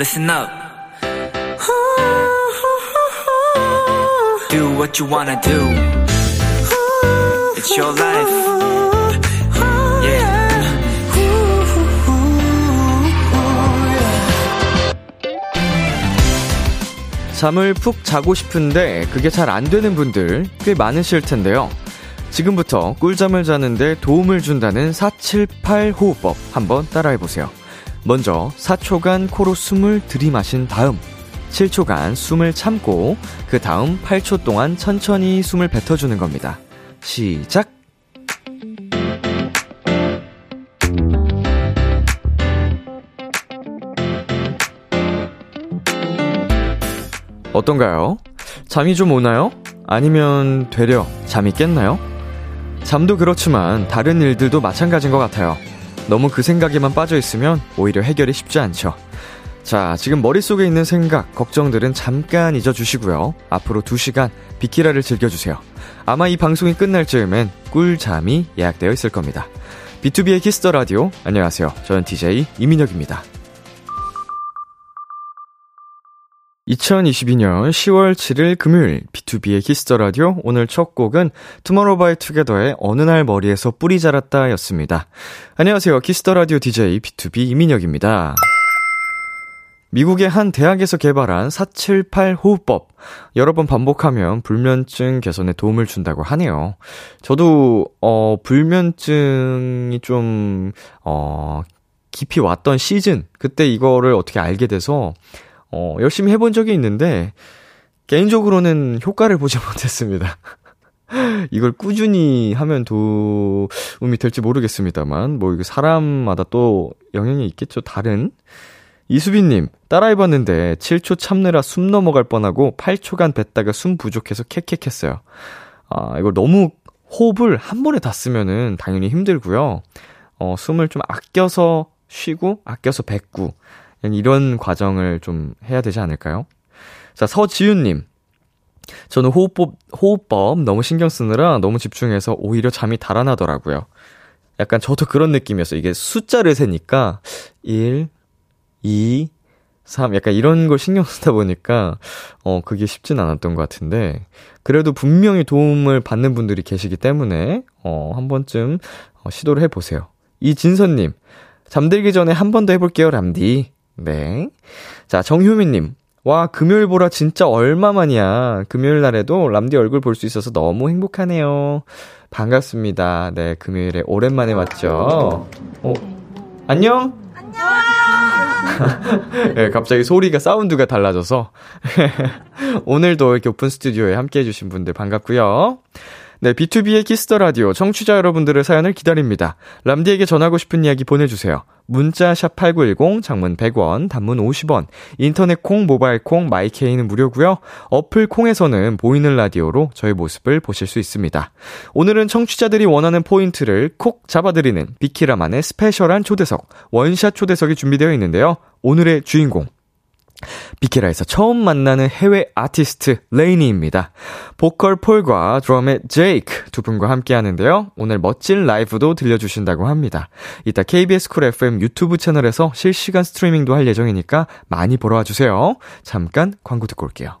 listen up. Do what you wanna do. It's your life. Yeah. 잠을 푹 자고 싶은데 그게 잘 안 되는 분들 꽤 많으실 텐데요. 지금부터 꿀잠을 자는데 도움을 준다는 478 호흡법 한번 따라해 보세요. 먼저 4초간 코로 숨을 들이마신 다음 7초간 숨을 참고 그 다음 8초 동안 천천히 숨을 뱉어주는 겁니다. 시작! 어떤가요? 잠이 좀 오나요? 아니면 되려 잠이 깼나요? 잠도 그렇지만 다른 일들도 마찬가지인 것 같아요. 너무 그 생각에만 빠져 있으면 오히려 해결이 쉽지 않죠. 자, 지금 머릿속에 있는 생각, 걱정들은 잠깐 잊어주시고요. 앞으로 2시간 비키라를 즐겨주세요. 아마 이 방송이 끝날 즈음엔 꿀잠이 예약되어 있을 겁니다. B2B의 키스터 라디오. 안녕하세요. 저는 DJ 이민혁입니다. 2022년 10월 7일 금요일 B2B의 키스터 라디오 오늘 첫 곡은 투모로우바이투게더의 어느 날 머리에서 뿔이 자랐다 였습니다. 안녕하세요. Kiss the Radio DJ BTOB 이민혁입니다. 미국의 한 대학에서 개발한 478 호흡법. 여러 번 반복하면 불면증 개선에 도움을 준다고 하네요. 저도, 어, 불면증이 좀, 어, 깊이 왔던 시즌. 그때 이거를 어떻게 알게 돼서, 어, 열심히 해본 적이 있는데, 개인적으로는 효과를 보지 못했습니다. 이걸 꾸준히 하면 도움이 될지 모르겠습니다만, 뭐, 이거 사람마다 또 영향이 있겠죠, 다른. 이수빈님, 따라해봤는데 7초 참느라 숨 넘어갈 뻔하고 8초간 뱉다가 숨 부족해서 캑캑했어요. 아, 이걸 너무 호흡을 한 번에 다 쓰면은 당연히 힘들고요. 어, 숨을 좀 아껴서 쉬고, 아껴서 뱉고, 이런 과정을 좀 해야 되지 않을까요? 자, 서지윤님. 저는 호흡법, 호흡법 너무 신경 쓰느라 너무 집중해서 오히려 잠이 달아나더라고요. 약간 저도 그런 느낌이었어요. 이게 숫자를 세니까 1, 2, 3, 약간 이런 걸 신경 쓰다 보니까, 어, 그게 쉽진 않았던 것 같은데, 그래도 분명히 도움을 받는 분들이 계시기 때문에, 어, 한 번쯤, 어, 시도를 해보세요. 이 진선님, 잠들기 전에 한 번 더 해볼게요, 람디. 네. 자, 정효민님, 와, 금요일 보라 진짜 얼마만이야. 금요일 날에도 람디 얼굴 볼 수 있어서 너무 행복하네요. 반갑습니다. 네, 금요일에 오랜만에 왔죠. 어, 안녕? 네, 갑자기 소리가, 사운드가 달라져서. 오늘도 이렇게 오픈 스튜디오에 함께 해주신 분들 반갑고요 네, B2B의 키스터 라디오 청취자 여러분들의 사연을 기다립니다. 람디에게 전하고 싶은 이야기 보내주세요. 문자 샵 #8910 장문 100원, 단문 50원. 인터넷 콩, 모바일 콩, my K는 무료고요. 어플 콩에서는 보이는 라디오로 저희 모습을 보실 수 있습니다. 오늘은 청취자들이 원하는 포인트를 콕 잡아드리는 비키라만의 스페셜한 초대석, 원샷 초대석이 준비되어 있는데요. 오늘의 주인공 비키라에서 처음 만나는 해외 아티스트 레이니입니다. 보컬 폴과 드럼의 제이크 두 분과 함께 하는데요. 오늘 멋진 라이브도 들려주신다고 합니다. 이따 KBS 쿨 FM 유튜브 채널에서 실시간 스트리밍도 할 예정이니까 많이 보러 와주세요. 잠깐 광고 듣고 올게요.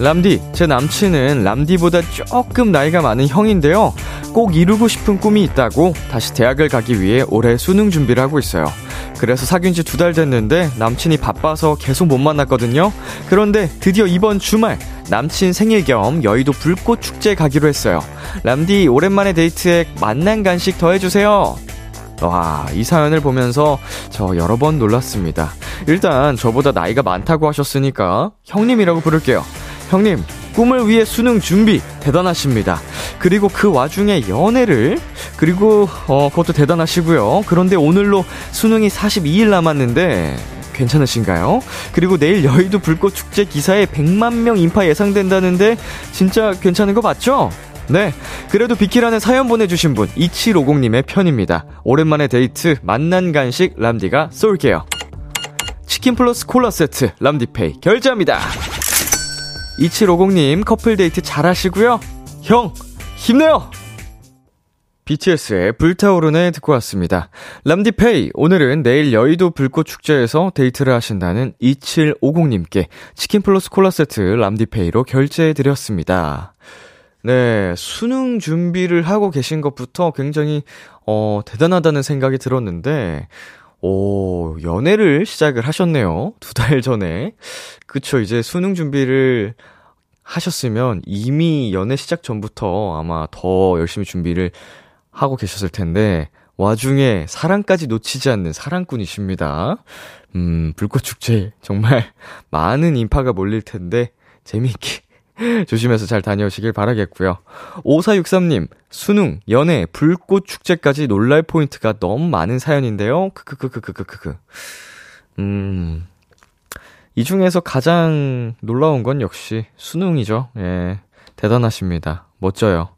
람디, 제 남친은 람디보다 조금 나이가 많은 형인데요. 꼭 이루고 싶은 꿈이 있다고 다시 대학을 가기 위해 올해 수능 준비를 하고 있어요. 그래서 사귄 지 두 달 됐는데 남친이 바빠서 계속 못 만났거든요. 그런데 드디어 이번 주말 남친 생일 겸 여의도 불꽃 축제 가기로 했어요. 람디, 오랜만에 데이트에 만난 간식 더 해주세요. 와, 이 사연을 보면서 저 여러 번 놀랐습니다. 일단 저보다 나이가 많다고 하셨으니까 형님이라고 부를게요. 형님, 꿈을 위해 수능 준비 대단하십니다. 그리고 그 와중에 연애를 그리고 어 그것도 대단하시고요. 그런데 오늘로 수능이 42일 남았는데 괜찮으신가요? 그리고 내일 여의도 불꽃 축제 기사에 100만 명 인파 예상된다는데 진짜 괜찮은 거 맞죠? 네. 그래도 비키라는 사연 보내주신 분, 2750님의 편입니다. 오랜만에 데이트, 맛난 간식, 람디가 쏠게요. 치킨 플러스 콜라 세트, 람디페이, 결제합니다. 2750님, 커플 데이트 잘 하시고요. 형, 힘내요! BTS의 불타오르네 듣고 왔습니다. 람디페이, 오늘은 내일 여의도 불꽃축제에서 데이트를 하신다는 2750님께 치킨 플러스 콜라 세트 람디페이로 결제해드렸습니다. 네, 수능 준비를 하고 계신 것부터 굉장히, 어, 대단하다는 생각이 들었는데, 오, 연애를 시작을 하셨네요. 두 달 전에. 그쵸, 이제 수능 준비를 하셨으면 이미 연애 시작 전부터 아마 더 열심히 준비를 하고 계셨을 텐데, 와중에 사랑까지 놓치지 않는 사랑꾼이십니다. 음, 불꽃축제 정말 많은 인파가 몰릴 텐데, 재미있게 조심해서 잘 다녀오시길 바라겠고요. 5463님, 수능, 연애, 불꽃 축제까지 놀랄 포인트가 너무 많은 사연인데요. 크크크크크크크. 음. 이 중에서 가장 놀라운 건 역시 수능이죠. 예. 대단하십니다. 멋져요.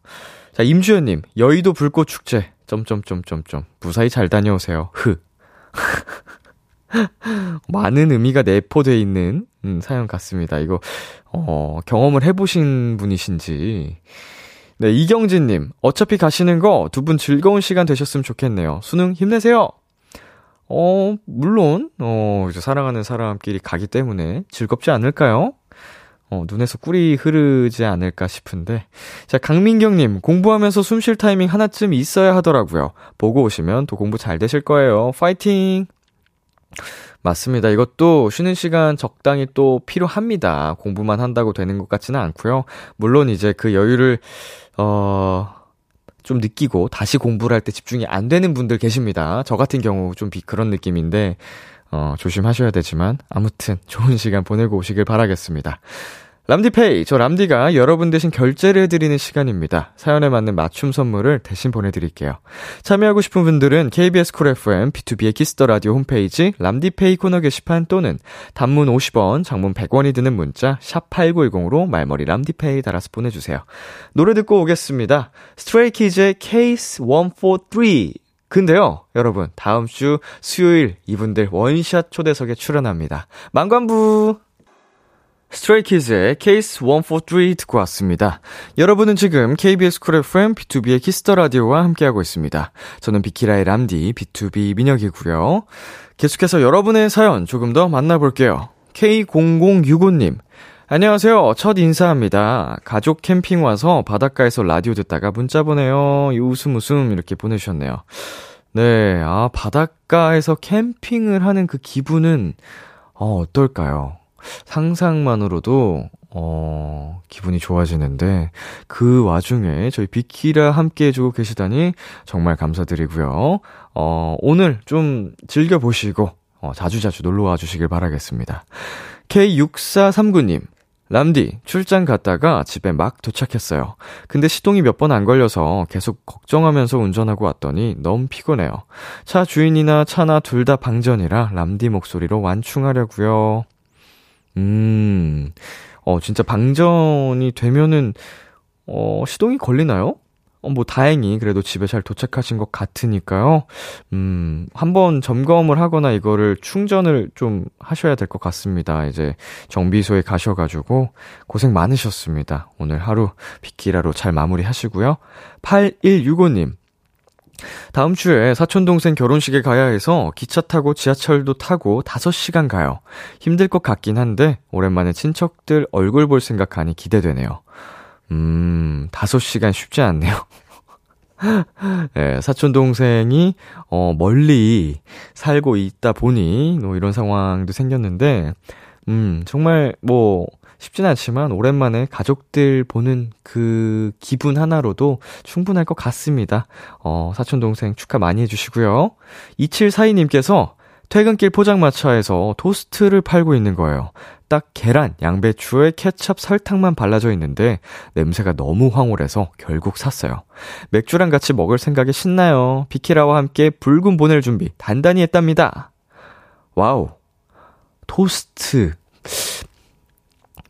자, 임주현 님, 여의도 불꽃 축제. 점점점점점. 무사히 잘 다녀오세요. 흐. 많은 의미가 내포되어 있는 음, 사연 같습니다. 이거 어, 경험을 해보신 분이신지. 네, 이경진님, 어차피 가시는 거 두 분 즐거운 시간 되셨으면 좋겠네요. 수능 힘내세요! 어, 물론, 어, 이제 사랑하는 사람끼리 가기 때문에 즐겁지 않을까요? 어, 눈에서 꿀이 흐르지 않을까 싶은데. 자, 강민경님, 공부하면서 숨 쉴 타이밍 하나쯤 있어야 하더라고요. 보고 오시면 또 공부 잘 되실 거예요. 파이팅! 맞습니다. 이것도 쉬는 시간 적당히 또 필요합니다. 공부만 한다고 되는 것 같지는 않고요. 물론 이제 그 여유를 어. 좀 느끼고 다시 공부를 할 때 집중이 안 되는 분들 계십니다. 저 같은 경우 좀 그런 느낌인데, 어, 조심하셔야 되지만, 아무튼 좋은 시간 보내고 오시길 바라겠습니다. 람디페이, 저 람디가 여러분 대신 결제를 해드리는 시간입니다. 사연에 맞는 맞춤 선물을 대신 보내드릴게요. 참여하고 싶은 분들은 KBS 쿨 FM, BTOB의 키스 더 라디오 홈페이지, 람디페이 코너 게시판 또는 단문 50원, 장문 100원이 드는 문자, 샵8910으로 말머리 람디페이 달아서 보내주세요. 노래 듣고 오겠습니다. 스트레이키즈의 Case 143. 근데요, 여러분, 다음 주 수요일 이분들 원샷 초대석에 출연합니다. 많관부! 스트레이키즈의 케이스 143 듣고 왔습니다. 여러분은 지금 KBS 쿨 FM BTOB의 키스 더 라디오와 함께하고 있습니다. 저는 비키라의 람디 BTOB 민혁이고요. 계속해서 여러분의 사연 조금 더 만나볼게요. K0065님. 안녕하세요. 첫 인사합니다. 가족 캠핑 와서 바닷가에서 라디오 듣다가 문자 보내요. 웃음 웃음 이렇게 보내주셨네요. 네, 아, 바닷가에서 캠핑을 하는 그 기분은, 어, 어떨까요? 상상만으로도 어, 기분이 좋아지는데, 그 와중에 저희 비키라 함께 해주고 계시다니 정말 감사드리고요. 어, 오늘 좀 즐겨보시고, 어, 자주자주 놀러와 주시길 바라겠습니다. K6439님, 람디, 출장 갔다가 집에 막 도착했어요. 근데 시동이 몇 번 안 걸려서 계속 걱정하면서 운전하고 왔더니 너무 피곤해요. 차 주인이나 차나 둘 다 방전이라 람디 목소리로 완충하려고요. 음, 어, 진짜 방전이 되면은, 어, 시동이 걸리나요? 어, 뭐, 다행히 그래도 집에 잘 도착하신 것 같으니까요. 음, 한번 점검을 하거나 이거를 충전을 좀 하셔야 될 것 같습니다. 이제 정비소에 가셔가지고 고생 많으셨습니다. 오늘 하루 비키라로 잘 마무리 하시고요. 8165님, 다음 주에 사촌동생 결혼식에 가야 해서 기차 타고 지하철도 타고 5시간 가요. 힘들 것 같긴 한데, 오랜만에 친척들 얼굴 볼 생각하니 기대되네요. 음, 5시간 쉽지 않네요. 예, 사촌 동생이 어 멀리 살고 있다 보니 뭐 이런 상황도 생겼는데 음, 정말 뭐 쉽진 않지만 오랜만에 가족들 보는 그 기분 하나로도 충분할 것 같습니다. 어, 사촌 동생 축하 많이 해 주시고요. 2742님께서 퇴근길 포장마차에서 토스트를 팔고 있는 거예요. 딱 계란, 양배추에 케첩, 설탕만 발라져 있는데 냄새가 너무 황홀해서 결국 샀어요. 맥주랑 같이 먹을 생각이 신나요. 비키라와 함께 불금 보낼 준비 단단히 했답니다. 와우. 토스트.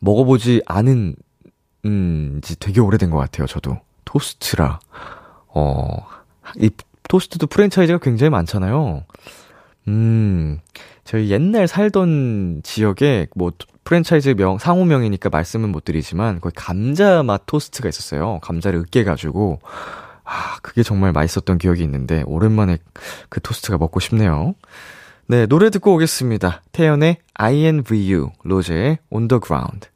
먹어보지 않은, 음, 지 되게 오래된 것 같아요, 저도. 토스트라. 어, 이 토스트도 프랜차이즈가 굉장히 많잖아요. 음, 저희 옛날 살던 지역에 뭐 프랜차이즈 명, 상호명이니까 말씀은 못 드리지만 거기 감자 맛 토스트가 있었어요. 감자를 으깨가지고. 아, 그게 정말 맛있었던 기억이 있는데 오랜만에 그 토스트가 먹고 싶네요. 네, 노래 듣고 오겠습니다. 태연의 INVU, 로제의 On the Ground.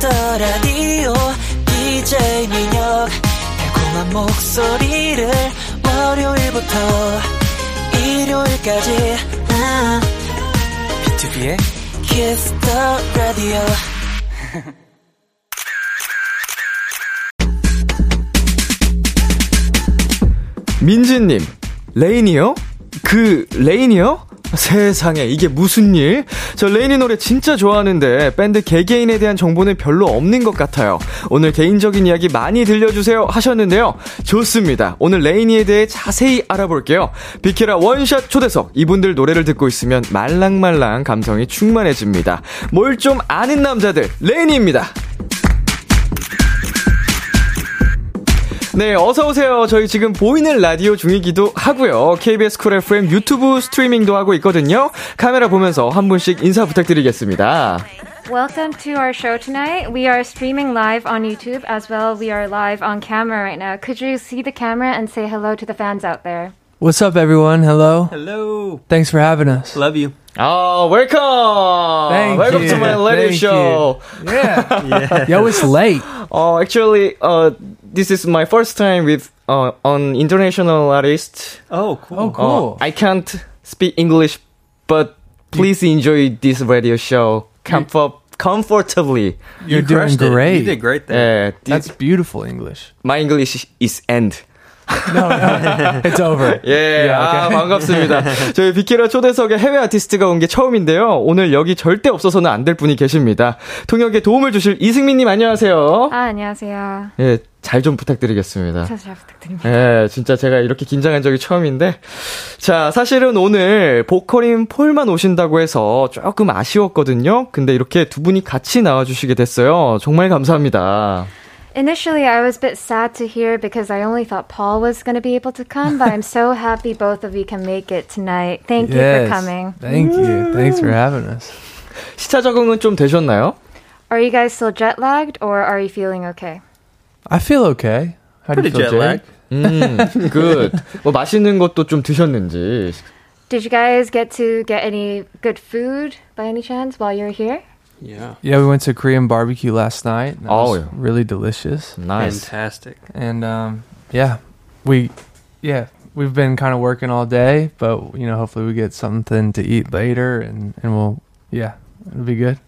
키스 더 라디오 DJ 민혁 달콤한 목소리를 월요일부터 일요일까지 BTOB의 키스 더 라디오 민지님, 레이니요? 그, 레이니요? 세상에, 이게 무슨 일? 저 레이니 노래 진짜 좋아하는데, 밴드 개개인에 대한 정보는 별로 없는 것 같아요. 오늘 개인적인 이야기 많이 들려주세요 하셨는데요. 좋습니다. 오늘 레이니에 대해 자세히 알아볼게요. 비키라 원샷 초대석. 이분들 노래를 듣고 있으면 말랑말랑 감성이 충만해집니다. 뭘 좀 아는 남자들, 레이니입니다. 네, 어서 오세요. 저희 지금 보이는 라디오 중이기도 하고요. KBS 쿨 FM 유튜브 스트리밍도 하고 있거든요. 카메라 보면서 한 분씩 인사 부탁드리겠습니다. Welcome to our show tonight. We are streaming live on YouTube as well. We are live on camera right now. Could you see the camera and say hello to the fans out there? What's up, everyone? Hello. Hello. Thanks for having us. Love you. Oh, welcome! Thank welcome you. to my radio Thank show. You. Yeah. yeah. Yo, it's late. Oh, actually, uh, this is my first time with uh, on international artist. Oh, cool. Oh, cool. Uh, I can't speak English, but please enjoy this radio show. Comfort comfortably. You're, You're doing great. It. You did great there. Yeah, this, That's beautiful English. My English is end. No, no, it's over. 예, Yeah, 아, okay. 반갑습니다. 저희 비키라 초대석에 해외 아티스트가 온 게 처음인데요. 오늘 여기 절대 없어서는 안 될 분이 계십니다. 통역에 도움을 주실 이승민님 안녕하세요. 아, 안녕하세요. 예, 잘 좀 부탁드리겠습니다. 잘, 잘 부탁드립니다. 예, 진짜 제가 이렇게 긴장한 적이 처음인데. 자, 사실은 오늘 보컬인 폴만 오신다고 해서 조금 아쉬웠거든요. 근데 이렇게 두 분이 같이 나와주시게 됐어요. 정말 감사합니다. Initially, I was a bit sad to hear because I only thought Paul was going to be able to come, but I'm so happy both of you can make it tonight. Thank you for Yes. coming. Thank you. Thanks for having us. 시차 적응은 좀 되셨나요? Are you guys still jet lagged or are you feeling okay? I feel okay. How do you Pretty feel, jet Jay? lag. 음, 굿. 뭐 맛있는 것도 좀 드셨는지. Did you guys get to get any good food by any chance while you're here? Yeah. Yeah, we went to Korean barbecue last night. and That Oh, was yeah. really delicious. 나이스. Fantastic. And um, yeah, we yeah we've been kind of working all day, but you know hopefully we get something to eat later, and and we'll yeah it'll be good.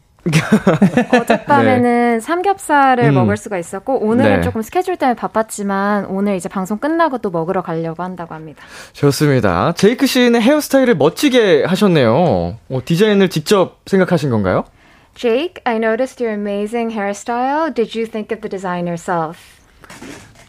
어젯밤에는 삼겹살을 음. 먹을 수가 있었고 오늘은 네. 조금 스케줄 때문에 바빴지만 오늘 이제 방송 끝나고 또 먹으러 가려고 한다고 합니다. 좋습니다. 제이크 씨는 헤어스타일을 멋지게 하셨네요. 어, 디자인을 직접 생각하신 건가요? Jake, I noticed your amazing hairstyle. Did you think of the design yourself?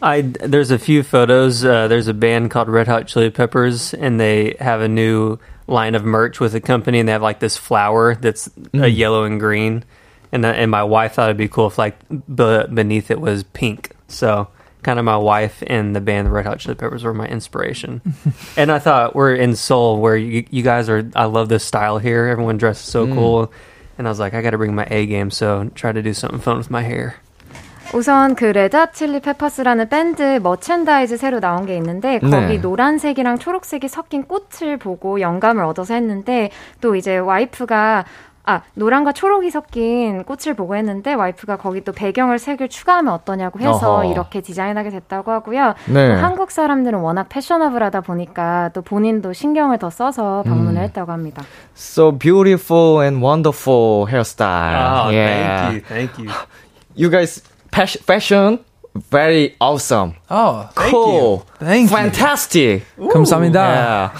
I there's a few photos. Uh, there's a band called Red Hot Chili Peppers, and they have a new line of merch with the company, and they have like this flower that's a yellow and green. And uh, and my wife thought it'd be cool if like b- beneath it was pink. So kind of my wife and the band the Red Hot Chili Peppers were my inspiration. and I thought we're in Seoul, where you, you guys are. I love this style here. Everyone dresses so cool. And I was like, I got to bring my A game, so try to do something fun with my hair. 우선 그 레드 칠리 페퍼스라는 밴드 머첸다이즈 새로 나온 게 있는데 거기 네. 노란색이랑 초록색이 섞인 꽃을 보고 영감을 얻어서 했는데 또 이제 와이프가 아 노란과 초록이 섞인 꽃을 보고 했는데 와이프가 거기 또 배경을 색을 추가하면 어떠냐고 해서 어허. 이렇게 디자인하게 됐다고 하고요. 네. 또 한국 사람들은 워낙 패셔너블하다 보니까 또 본인도 신경을 더 써서 방문을 음. 했다고 합니다. So beautiful and wonderful hairstyle. yeah. thank you, thank you. You guys, pas- fashion, very awesome. Oh, cool. Thank you. Fantastic. 감사합니다. Yeah.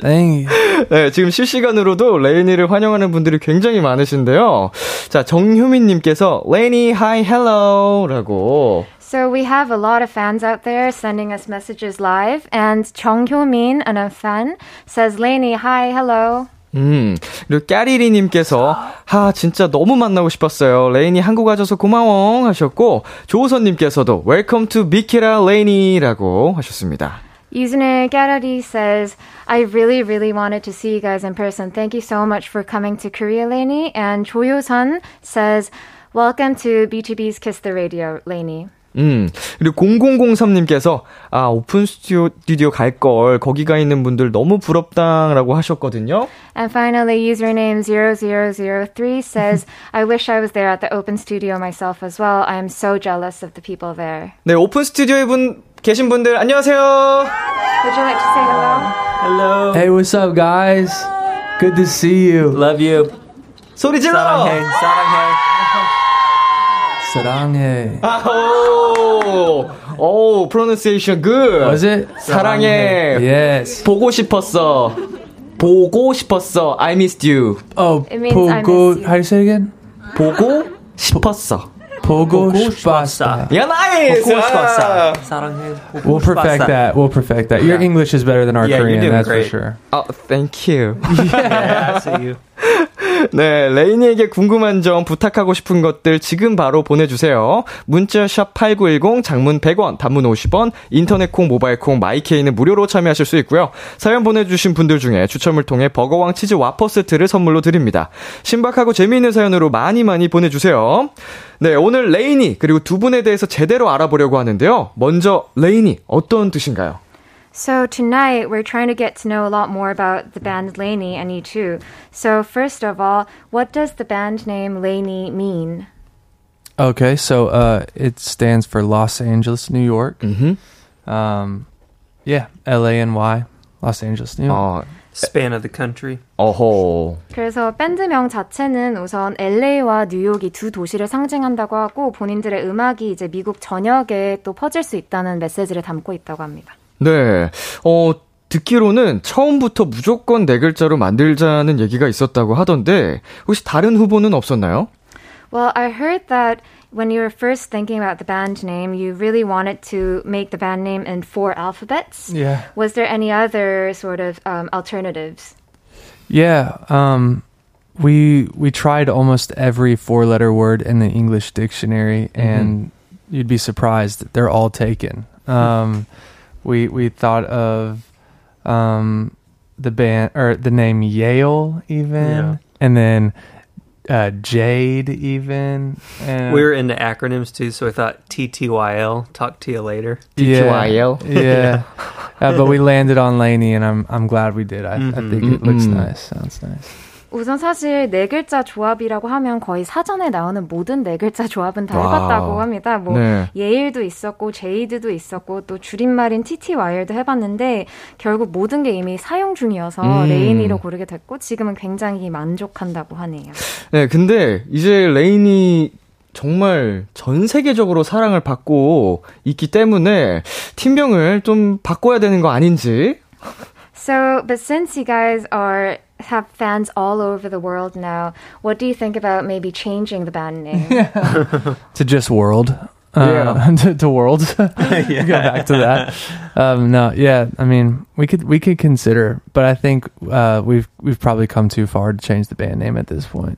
Thank you. 네, 지금 실시간으로도 레이니를 환영하는 분들이 굉장히 많으신데요. 자, 정효민 님께서 레이니, hi, hello 라고. So we have a lot of fans out there sending us messages live, and Chong Hyo-min, an fan, says, "LANY, hi, hello." 음, 그리고 까리리님께서, 하, 진짜 너무 만나고 싶었어요. 레이니 한국 와줘서 고마워 하셨고, 조우선님께서도, Welcome to 비키라 레이니라고 하셨습니다. Usener Gallery says, "I really, really wanted to see you guys in person. Thank you so much for coming to Korea, Lainey." And Choyo-sun says, "Welcome to B2B's Kiss the Radio, Lainey." 음, 그리고 0003님께서, 아, 오픈 스튜디오 갈 걸, 거기가 있는 분들 너무 부럽다라고 하셨거든요. And finally, username 0003 says, I wish I was there at the open studio myself as well. I am so jealous of the people there. 네, 오픈 스튜디오에 분, 계신 분들, 안녕하세요! Would you like to say hello? Hello. Hey, what's up, guys? Good to see you. Love you. 소리 질러! 사랑해. 사랑해. 사랑해. 아, 오, 오, pronunciation good. Was it? 사랑해. Yes. 보고 싶었어. 보고 싶었어. I missed you. Oh, I 보고, miss you. how do you say it again? 보고 싶었어. 보고 보고 싶었어. 야, nice! 보고 싶었어. 사랑해. We'll perfect that. We'll perfect that. Your English is better than our Yeah, Korean, that's great. for sure. 어, thank you. Yeah, I see you. 네, 레이니에게 궁금한 점, 부탁하고 싶은 것들 지금 바로 보내주세요. 문자 샵 8910, 장문 100원, 단문 50원, 인터넷 콩, 모바일 콩, 마이케이는 무료로 참여하실 수 있고요. 사연 보내주신 분들 중에 추첨을 통해 버거왕 치즈 와퍼 세트를 선물로 드립니다. 신박하고 재미있는 사연으로 많이 많이 보내주세요. 네, 오늘 레이니, 그리고 두 분에 대해서 제대로 알아보려고 하는데요. 먼저, 레이니, 어떤 뜻인가요? So tonight we're trying to get to know a lot more about the band Laney and you too. So first of all, what does the band name Laney mean? Okay, so uh, it stands for Los Angeles, New York. 음, Um, yeah, L A N Y, Los Angeles, New York. 어, Span of the country. 어호. 그래서 밴드명 자체는 우선 LA와 뉴욕이 두 도시를 상징한다고 하고 본인들의 음악이 이제 미국 전역에 또 퍼질 수 있다는 메시지를 담고 있다고 합니다. 네, 어, 듣기로는 처음부터 무조건 네 글자로 만들자는 얘기가 있었다고 하던데, 혹시 다른 후보는 없었나요? Well, I heard that when you were first thinking about the band name, you really wanted to make the band name in four alphabets. Yeah. Was there any other sort of um, alternatives? Yeah, um, we we tried almost every four-letter word in the English dictionary, and you'd be surprised they're all taken. Um, we we thought of um, the band or the name Yale, even, Yeah. and then uh, Jade, even. And We were into acronyms too, so I thought TTYL, talk to you later. TTYL? Yeah, uh, but we landed on LANY, and I'm I'm glad we did. I, I Mhm. think it looks Mhm. nice. Sounds nice. 우선 사실 네 글자 조합이라고 하면 거의 사전에 나오는 모든 네 글자 조합은 다. 해봤다고 합니다. 뭐 네. 예일도 있었고 제이드도 있었고 또 줄임말인 TTYL도 해봤는데 결국 모든 게 이미 사용 중이어서 음. 레이니로 고르게 됐고 지금은 굉장히 만족한다고 하네요. 네, 근데 이제 레이니 정말 전 세계적으로 사랑을 받고 있기 때문에 팀명을 좀 바꿔야 되는 거 아닌지. So, but since you guys are have fans all over the world now, what do you think about maybe changing the band name? to just world. Yeah. Uh, to, to worlds. Go back to that. Um, no, yeah. I mean, we could we could consider, but I think uh, we've we've probably come too far to change the band name at this point.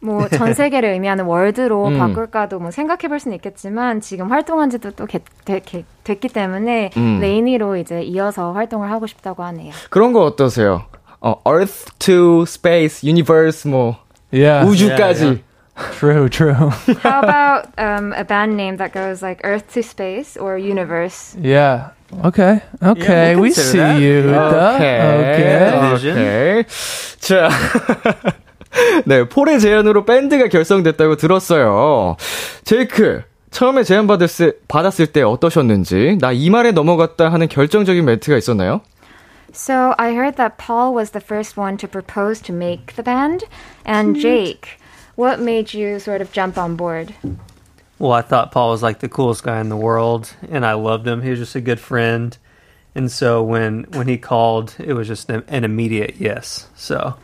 뭐 전 세계를 의미하는 월드로 음. 바꿀까도 뭐 생각해 볼 수는 있겠지만 지금 활동한 지도 또 개- 되- 개- 됐기 때문에 음. 레이니로 이제 이어서 활동을 하고 싶다고 하네요. 그런 거 어떠세요? 어, Earth to Space, Universe 뭐 Yeah. 우주까지. True, true. How about um, a band name that goes like Earth to Space or Universe? yeah. Okay. Okay. we'll we consider see that. you. Okay. Vision. 오케이. 자. 네, 폴의 제안으로 밴드가 결성됐다고 들었어요. 제이크, 처음에 제안 받았을, 받았을 때 어떠셨는지, 나 이 말에 넘어갔다 하는 결정적인 멘트가 있었나요? So I heard that Paul was the first one to propose to make the band, and Jake. What made you sort of jump on board? Well, I thought Paul was like the coolest guy in the world, and I loved him. He was just a good friend, and so when when he called, it was just an, an immediate yes. So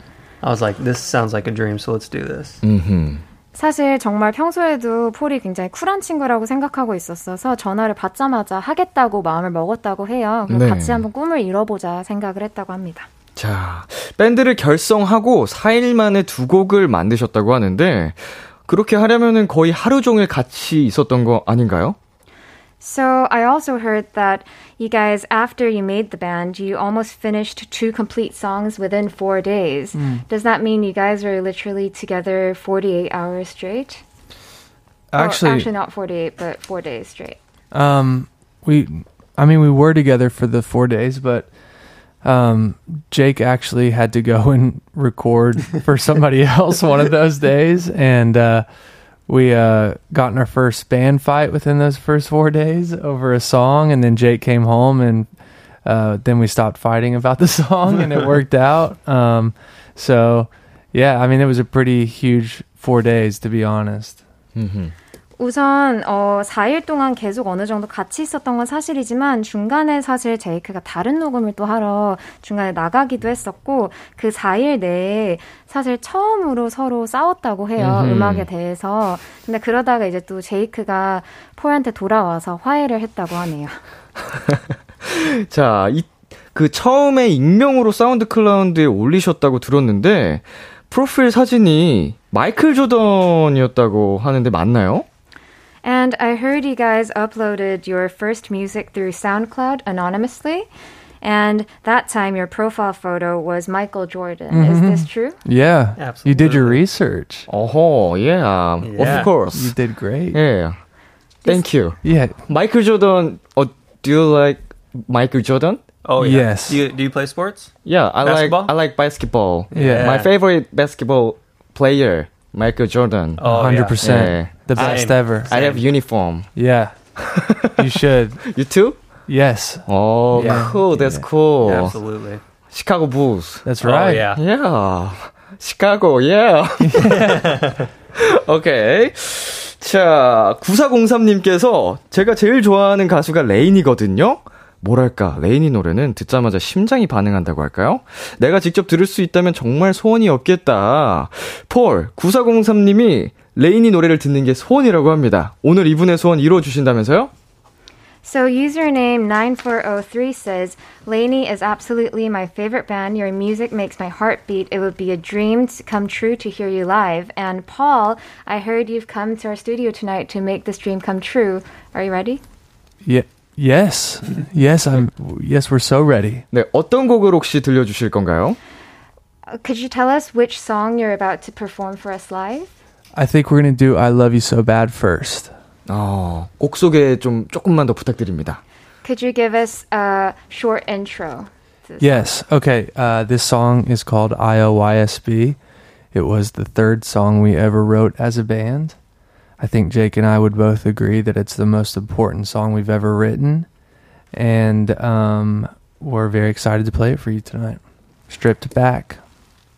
I was like, "This sounds like a dream. So let's do this." Mm-hmm. 사실 정말 평소에도 폴이 굉장히 쿨한 친구라고 생각하고 있었어서 전화를 받자마자 하겠다고 마음을 먹었다고 해요. 네. 같이 한번 꿈을 이뤄보자 생각을 했다고 합니다. 자, 밴드를 결성하고 4일 만에 두 곡을 만드셨다고 하는데, 그렇게 하려면은 거의 하루 종일 같이 있었던 거 아닌가요? So I also heard that you guys, after you made the band, you almost finished two complete songs within four days. Does that mean you guys were literally together 48 hours straight? Actually, actually not 48, but four days straight. um, we, I mean, we were together for the four days, but um, Jake actually had to go and record for somebody else one of those days, and uh, we uh, got in our first band fight within those first four days over a song, and then Jake came home, and uh, then we stopped fighting about the song, and it worked out. Um, so, yeah, I mean, it was a pretty huge four days, to be honest. 우선 어 4일 동안 계속 어느 정도 같이 있었던 건 사실이지만 중간에 사실 제이크가 다른 녹음을 또 하러 중간에 나가기도 했었고 그 4일 내에 사실 처음으로 서로 싸웠다고 해요. 음흠. 음악에 대해서. 근데 그러다가 이제 또 제이크가 폴한테 돌아와서 화해를 했다고 하네요. 자, 이, 그 처음에 익명으로 사운드 클라우드에 올리셨다고 들었는데, 프로필 사진이 마이클 조던이었다고 하는데 맞나요? And I heard you guys uploaded your first music through SoundCloud anonymously. And that time, your profile photo was Michael Jordan. Mm-hmm. Is this true? Yeah. Absolutely. You did your research. Oh, yeah. yeah. Of course. You did great. Yeah. Thank you. Yeah. Michael Jordan, oh, do you like Michael Jordan? Oh yeah. yes. Do you, do you play sports? Yeah, I basketball? like I like basketball. Yeah. yeah. My favorite basketball player, Michael Jordan. Oh, hundred 100%. Yeah. Yeah. the best Same. ever. I have uniform. Yeah, you should. You too? Yes, Oh, Yeah. cool. That's Yeah. cool. Absolutely. Chicago Bulls. that's Oh right. yeah. Yeah. Chicago, yeah. 오케이. 자, 9403님께서 제가 제일 좋아하는 가수가 레이니거든요. 뭐랄까, 레이니 노래는 듣자마자 심장이 반응한다고 할까요? 내가 직접 들을 수 있다면 정말 소원이 없겠다. 폴, 9403님이 레인이 노래를 듣는 게 소원이라고 합니다. 오늘 이분의 소원 이루어주신다면서요? So username 9403 says, Lainey is absolutely my favorite band. Your music makes my heart beat. It would be a dream to come true to hear you live. And Paul, I heard you've come to our studio tonight to make this dream come true. Are you ready? Yeah. Yes. Yes. I'm. Yes, we're so ready. 네, 어떤 곡을 혹시 들려주실 건가요? Uh, Could you tell us which song you're about to perform for us live? I think we're gonna do "I Love You So Bad" first. 어, 곡 소개 좀 조금만 더 부탁드립니다. Could you give us a short intro? to this Yes. Okay. Uh, this song is called IOYSB. It was the third song we ever wrote as a band. I think Jake and I would both agree that it's the most important song we've ever written, and um, we're very excited to play it for you tonight. Stripped back.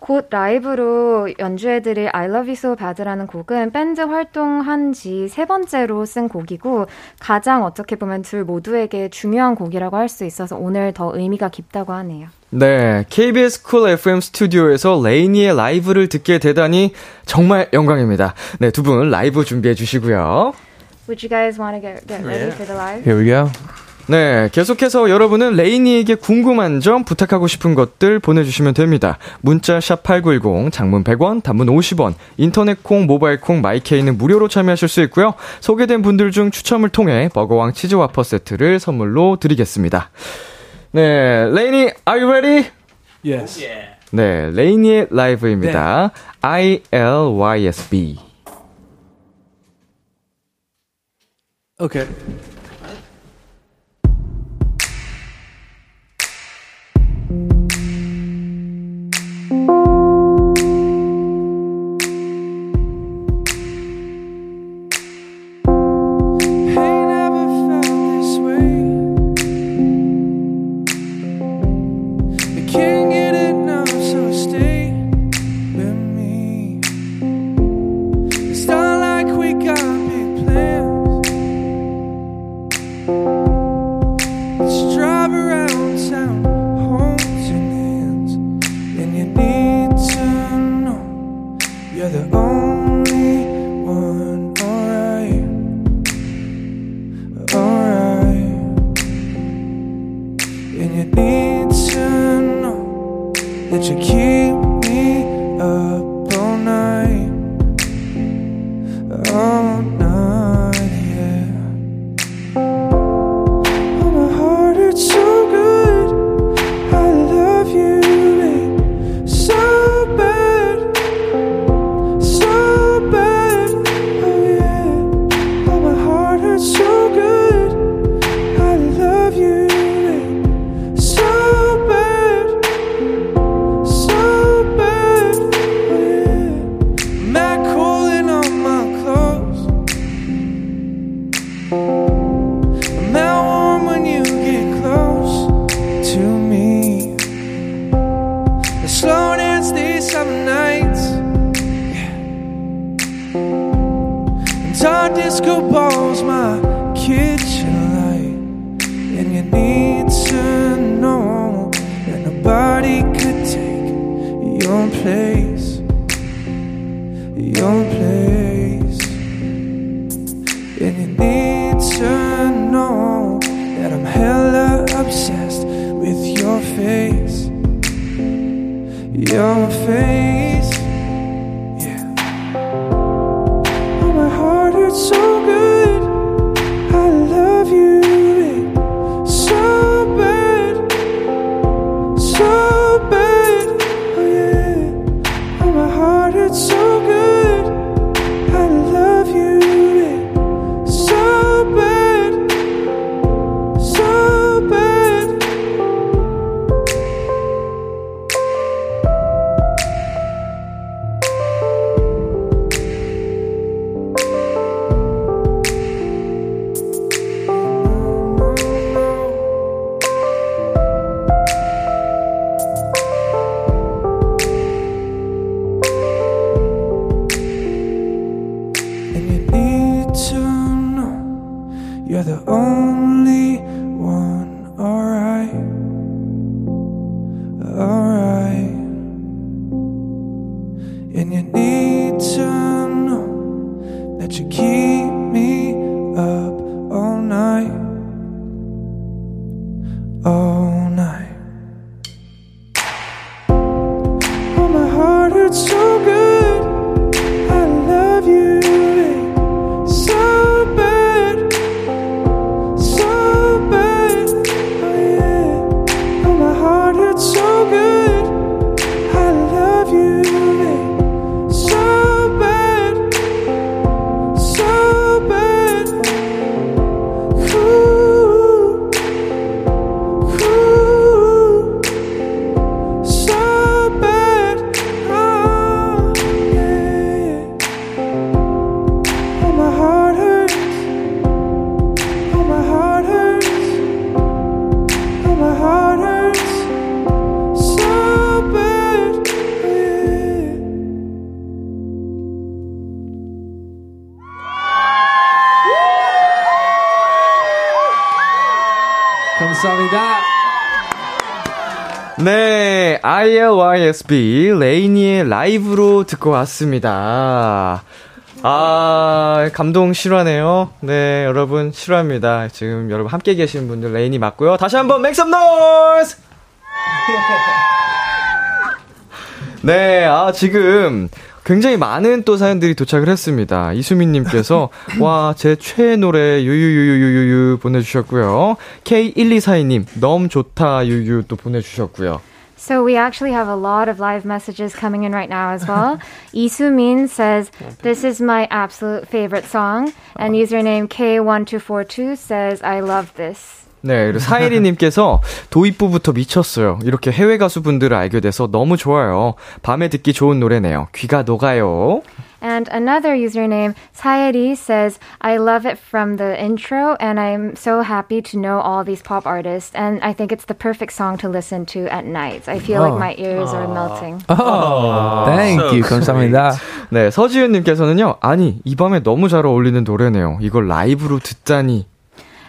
곧 라이브로 연주해드릴 I Love You So Bad라는 곡은 밴드 활동한 지 세 번째로 쓴 곡이고 가장 어떻게 보면 둘 모두에게 중요한 곡이라고 할 수 있어서 오늘 더 의미가 깊다고 하네요. 네, KBS 쿨 FM 스튜디오에서 레이니의 라이브를 듣게 되다니 정말 영광입니다. 네, 두 분 라이브 준비해 주시고요. Would you guys want to get, get ready Yeah. for the live? Here we go. 네, 계속해서 여러분은 레이니에게 궁금한 점, 부탁하고 싶은 것들 보내주시면 됩니다. 문자 #8910, 장문 100원, 단문 50원, 인터넷 콩, 모바일 콩, 마이케이는 무료로 참여하실 수 있고요. 소개된 분들 중 추첨을 통해 버거왕 치즈 와퍼 세트를 선물로 드리겠습니다. 네, 레이니, are you ready? Yes. 네, 레이니의 라이브입니다. 네. I L Y S B. Okay. but you keep. You're the only ILYSB 레이니의 라이브로 듣고 왔습니다. 아, 감동 실화네요. 네, 여러분 실화입니다. 지금 여러분 함께 계시는 분들 레이니 맞고요. 다시 한번 Make some noise! 네, 아, 지금 굉장히 많은 또 사연들이 도착을 했습니다. 이수민님께서, 와, 제 최애 노래, 유유유유유유 보내주셨고요. K1242님, 너무 좋다, 유유 또 보내주셨고요. So we actually have a lot of live messages coming in right now as well. Isumin says, This is my absolute favorite song. And username K1242 says, I love this. 네, 그리고 사이리님께서 도입부부터 미쳤어요. 이렇게 해외 가수분들을 알게 돼서 너무 좋아요. 밤에 듣기 좋은 노래네요. 귀가 녹아요. And another username, Sayeri, says, I love it from the intro, and I'm so happy to know all these pop artists. And I think it's the perfect song to listen to at night. I feel like Oh. my ears are melting. Oh, thank so you. 감사합니다. 네, 서지윤님께서는요, 아니, 이 밤에 너무 잘 어울리는 노래네요. 이걸 라이브로 듣다니.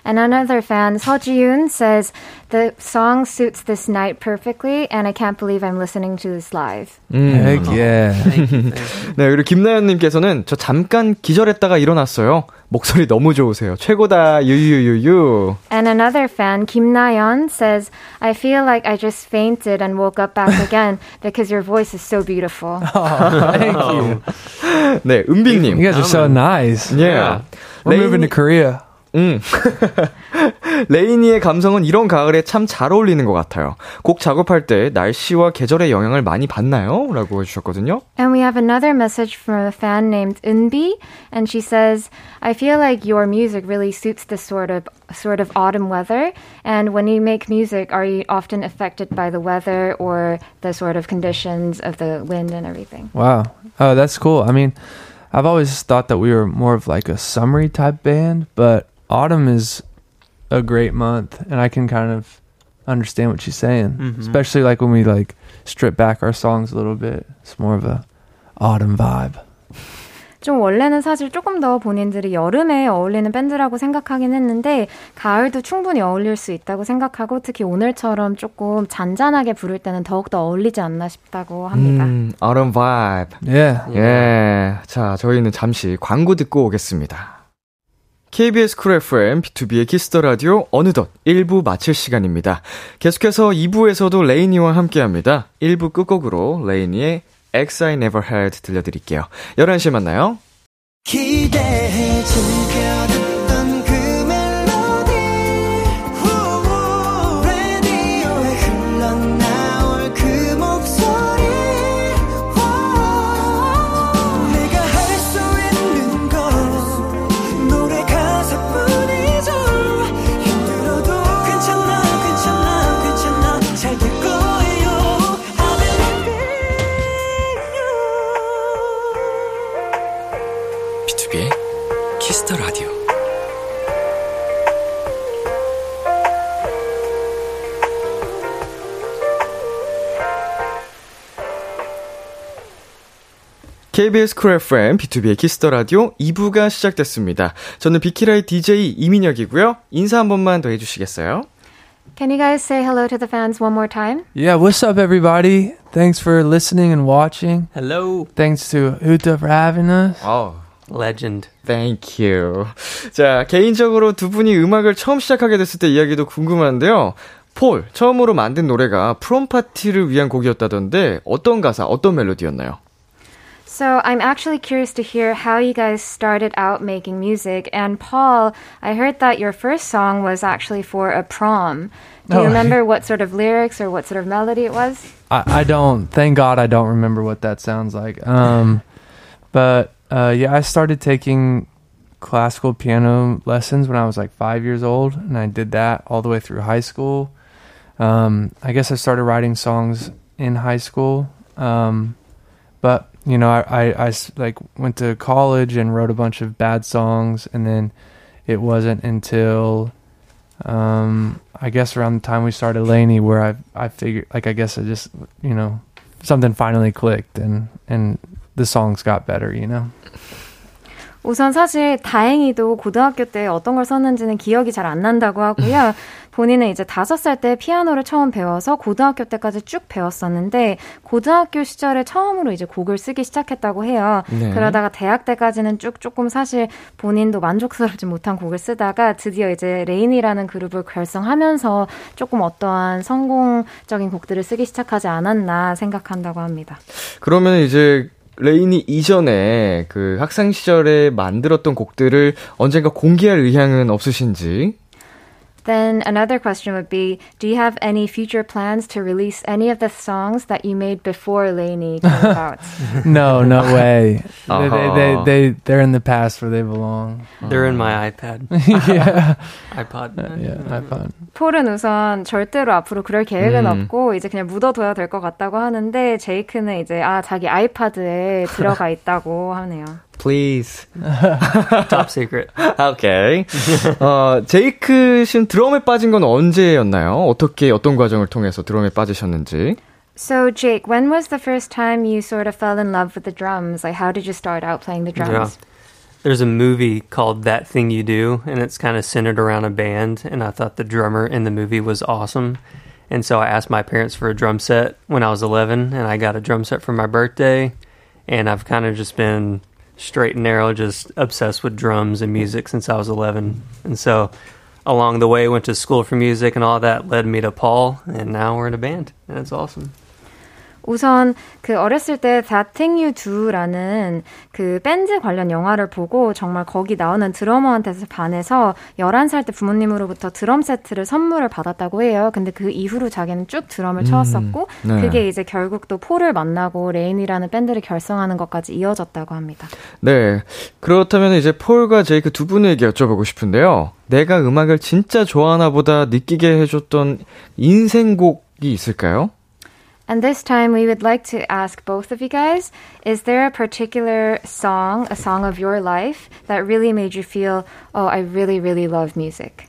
And another fan, Seojiyoon, says, The song suits this night perfectly, and I can't believe I'm listening to this live. 음. Heck yeah. 네, 그리고 김나연님께서는 저 잠깐 기절했다가 일어났어요. 목소리 너무 좋으세요. 최고다, 유유유유. And another fan, Kim Na-yeon, says, I feel like I just fainted and woke up back again because your voice is so beautiful. Thank you. 네, You 은빈님. guys are so nice. 예. We're moving to Korea. 음. 레이니의 감성은 이런 가을에 참 잘 어울리는 것 같아요. 곡 작업할 때 날씨와 계절의 영향을 많이 받나요? 라고 해주셨거든요. And we have another message from a fan named Unbi, and she says, "I feel like your music really suits this sort of sort of autumn weather. And when you make music, are you often affected by the weather or the sort of conditions of the wind and everything?" Wow. Oh, that's cool. I mean, I've always thought that we were more of like a summery type band, but autumn is a great month, and I can kind of understand what she's saying, Mhm. especially like when we like strip back our songs a little bit. It's more of a autumn vibe. 좀 원래는 사실 조금 더 본인들이 여름에 어울리는 밴드라고 생각하긴 했는데 가을도 충분히 어울릴 수 있다고 생각하고 특히 오늘처럼 조금 잔잔하게 부를 때는 더욱더 어울리지 않나 싶다고 합니다. 음, autumn vibe. Yeah. 예. 자, 저희는 잠시 광고 듣고 오겠습니다. KBS 쿨 FM, BTOB의 키스 더 라디오 어느덧 1부 마칠 시간입니다. 계속해서 2부에서도 레이니와 함께 합니다. 1부 끝곡으로 레이니의 ex I Never Had 들려드릴게요. 11시에 만나요. 기대해 즐겨 KBS 쿨 FM, BTOB의 키스 더 라디오 2부가 시작됐습니다. 저는 비키라의 DJ 이민혁이고요. 인사 한 번만 더 해주시겠어요? Can you guys say hello to the fans one more time? Yeah, what's up, everybody? Thanks for listening and watching. Hello, Thanks to Huta for having us. 어, legend. Thank you. 자, 개인적으로 두 분이 음악을 처음 시작하게 됐을 때 이야기도 궁금한데요. 폴, 처음으로 만든 노래가 prom 파티를 위한 곡이었다던데 어떤 가사, 어떤 멜로디였나요? So I'm actually curious to hear how you guys started out making music. And Paul, I heard that your first song was actually for a prom. Do you Oh. remember what sort of lyrics or what sort of melody it was? I, I don't. Thank God I don't remember what that sounds like. Um, but uh, yeah, I started taking classical piano lessons when I was like five years old, and I did that all the way through high school. Um, I guess I started writing songs in high school, um, but you know, I, I, I s- like went to college and wrote a bunch of bad songs, and then it wasn't until um, I guess around the time we started Laney where I I figured like I guess I just you know something finally clicked and and the songs got better, you know. 우선 사실 다행히도 고등학교 때 어떤 걸 썼는지는 기억이 잘 안 난다고 하고요. 본인은 이제 다섯 살 때 피아노를 처음 배워서 고등학교 때까지 쭉 배웠었는데 고등학교 시절에 처음으로 이제 곡을 쓰기 시작했다고 해요. 네. 그러다가 대학 때까지는 쭉 조금 사실 본인도 만족스럽지 못한 곡을 쓰다가 드디어 이제 레이니라는 그룹을 결성하면서 조금 어떠한 성공적인 곡들을 쓰기 시작하지 않았나 생각한다고 합니다. 그러면 이제 레이니 이전에 그 학생 시절에 만들었던 곡들을 언젠가 공개할 의향은 없으신지? Then another question would be Do you have any future plans to release any of the songs that you made before Lainey came about? No, no way. they, they, Uh-huh. they, they, they're in the past where they belong. They're in my iPad, yeah. iPod. Yeah, I found. 폴은 우선 절대로 앞으로 그럴 계획은 음. 없고 이제 그냥 묻어둬야 될 것 같다고 하는데 제이크는 이제 아 자기 아이파드에 들어가 있다고 하네요. Please. Top secret. 오케이. 어, 제이크 씨는 드럼에 빠진 건 언제였나요? 어떻게, 어떤 과정을 통해서 드럼에 빠지셨는지. So Jake, when was the first time you sort of fell in love with the drums? Like how did you start out playing the drums? There's a movie called That Thing You Do, and it's kind of centered around a band. And I thought the drummer in the movie was awesome. And so I asked my parents for a drum set when I was 11, and I got a drum set for my birthday. And I've kind of just been straight and narrow, just obsessed with drums and music since I was 11. And so along the way, went to school for music, and all that led me to Paul. And now we're in a band, and it's awesome. 우선 그 어렸을 때 That Thing You Do라는 그 밴드 관련 영화를 보고 정말 거기 나오는 드러머한테 반해서 11살 때 부모님으로부터 드럼 세트를 선물을 받았다고 해요. 근데 그 이후로 자기는 쭉 드럼을 쳐왔었고 네. 그게 이제 결국 또 폴을 만나고 레이니라는 밴드를 결성하는 것까지 이어졌다고 합니다. 네. 그렇다면 이제 폴과 제이크 두 분에게 여쭤보고 싶은데요. 내가 음악을 진짜 좋아하나 보다 느끼게 해줬던 인생곡이 있을까요? And this time we would like to ask both of you guys, is there a particular song, a song of your life that really made you feel, oh, I really, really love music?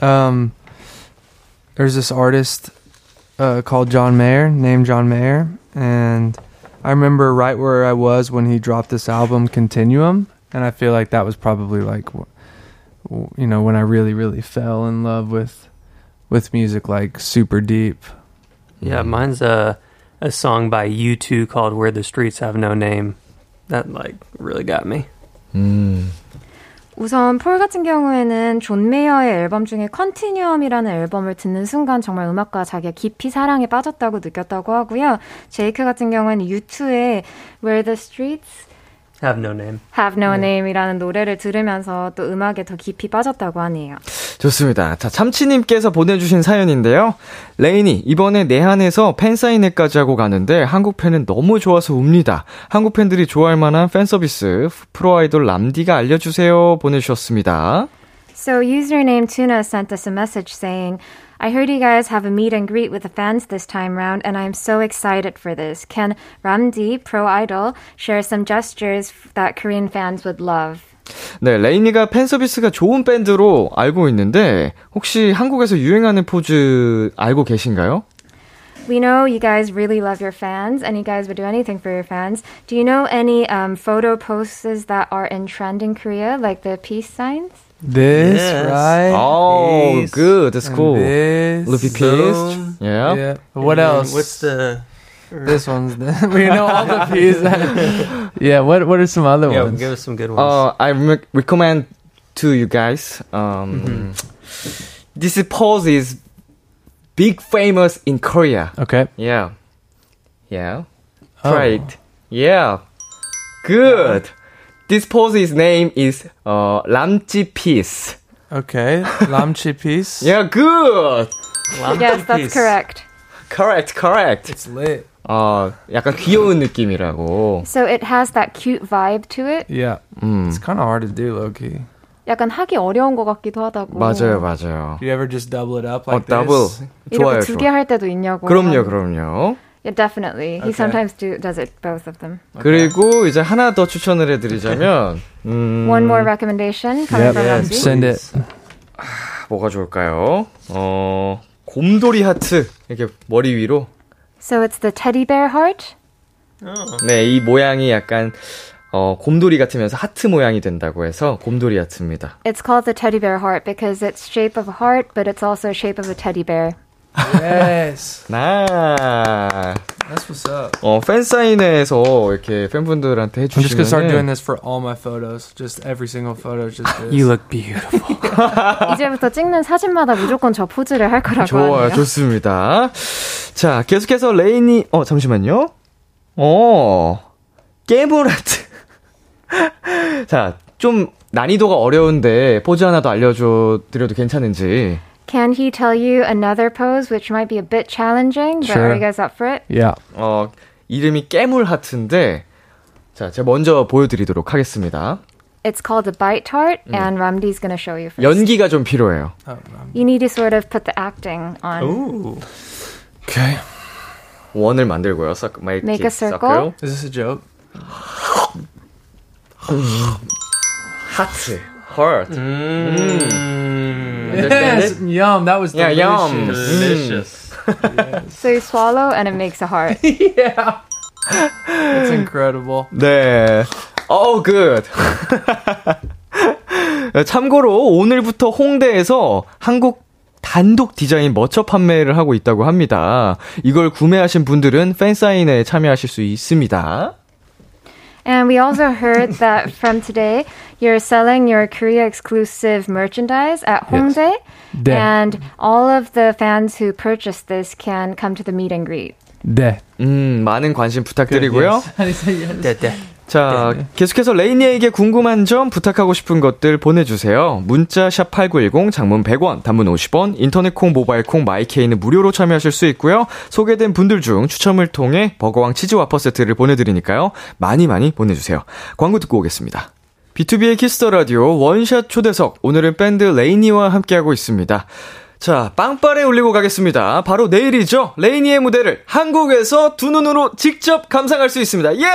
Um, there's this artist uh, called John Mayer, named John Mayer, and I remember right where I was when he dropped this album, Continuum, and I feel like that was probably like, you know, when I really, really fell in love with with music, like super deep. Yeah, mine's a a song by U2 called "Where the Streets Have No Name." That like really got me. 음. 우선 폴 같은 경우에는 존 메이어의 앨범 중에 컨티뉴엄이라는 앨범을 듣는 순간 정말 음악과 자기가 깊이 사랑에 빠졌다고 느꼈다고 하고요. 제이크 같은 경우에는 U2의 Where the Streets Have no name. Have No Name이라는 노래를 들으면서 또 음악에 더 깊이 빠졌다고 하네요. 좋습니다. 자, 참치님께서 보내주신 사연인데요. 레인이 이번에 내한에서 팬사인회까지 하고 가는데 한국 팬은 너무 좋아서 웁니다. 한국 팬들이 좋아할 만한 팬 서비스 프로 아이돌 람디가 알려주세요 보내주셨습니다. So username Tuna sent us a message saying, I heard you guys have a meet and greet with the fans this time round, and I'm so excited for this. Can Ramdi, Pro Idol, share some gestures that Korean fans would love? 네, 레이니가 팬 서비스가 좋은 밴드로 알고 있는데 혹시 한국에서 유행하는 포즈 알고 계신가요? We know you guys really love your fans, and you guys would do anything for your fans. Do you know any um, photo poses that are in trend in Korea, like the peace signs? This Yes. right? Oh, Peace. good. That's And cool. This. Luffy Zoom. Peace. Yeah. Yeah. What And else? What's the? this one's the we know all the pieces. yeah. What What are some other Yeah, ones? give us some good ones. Uh, I re- recommend to you guys. Um, This pose is big famous in Korea. okay. Yeah, yeah. Oh. Try it. Yeah, good. This pose's name is uh lamchi piece. Okay. Lamchi piece. Yeah, good. Lamchi yes, that's piece. correct. Correct, correct. It's lit. 어, 약간 귀여운 느낌이라고. So it has that cute vibe to it. Yeah. 음, It's kind of hard to do, low key. 약간 하기 어려운 것 같기도 하다고. 맞아요, 맞아요. Do you ever just double it up 어, like 더블. this? 좋아요, 이렇게 두 개 좋아요. 할 때도 있냐고. 그럼요, 하는- 그럼요. Yeah, definitely. He Okay. sometimes do, does it, both of them. 그리고 이제 하나 더 추천을 해드리자면, 음, One more recommendation coming Yep. from Yes. Ramsey. Send it. 뭐가 좋을까요? 어, 곰돌이 하트. 이렇게 머리 위로. So it's the teddy bear heart. 네, 이 모양이 약간, 어, 곰돌이 같으면서 하트 모양이 된다고 해서 곰돌이 하트입니다. It's called the teddy bear heart because it's shape of a heart, but it's also shape of a teddy bear. Yes. 나, That's what's up. 어, 팬 사인회에서 이렇게 팬분들한테 I'm just gonna start doing this for all my photos. Just every single photo. is Just this. You look beautiful. 이제부터 찍는 사진마다 무조건 저 포즈를 할 거라고 좋아요, 하네요. 좋습니다. 자, 계속해서 레이니, 어, 잠시만요. 어, 하트. 자, 좀 난이도가 어려운데 포즈 하나 더 알려줘 드려도 괜찮은지. Can he tell you another pose which might be a bit challenging? But Sure. are you guys up for it? Yeah. 어, 이름이 깨물 하트인데, 자, 제가 먼저 보여드리도록 하겠습니다. It's called a bite tart, and Ramdi's gonna show you first. 연기가 좀 필요해요. You need to sort of put the acting on. Ooh. Okay. 원을 만들고요. circle, make, Make it a circle. Is this a joke? 하트, Heart. Mm. Understand it? yum. That was Yeah, delicious. yum. Delicious. So you swallow, and it makes a heart. yeah. It's incredible. 네. Oh, good. 참고로 오늘부터 홍대에서 한국 단독 디자인 머처 판매를 하고 있다고 합니다. 이걸 구매하신 분들은 팬사인회에 참여하실 수 있습니다. And we also heard that from today, you're selling your Korea exclusive merchandise at Hongdae. 네. And all of the fans who purchase this can come to the meet and greet. 네. 음, 많은 관심 부탁드리고요. Dead, dead. 자, 계속해서 레이니에게 궁금한 점, 부탁하고 싶은 것들 보내주세요. 문자 샵 #8910 장문 100원, 단문 50원, 인터넷 콩, 모바일 콩, 마이케이는 무료로 참여하실 수 있고요. 소개된 분들 중 추첨을 통해 버거왕 치즈 와퍼 세트를 보내드리니까요. 많이 많이 보내주세요. 광고 듣고 오겠습니다. BTOB의 키스 더 라디오 원샷 초대석. 오늘은 밴드 레이니와 함께하고 있습니다. 자, 빵빠레 올리고 가겠습니다. 바로 내일이죠. 레이니의 무대를 한국에서 두 눈으로 직접 감상할 수 있습니다. 예!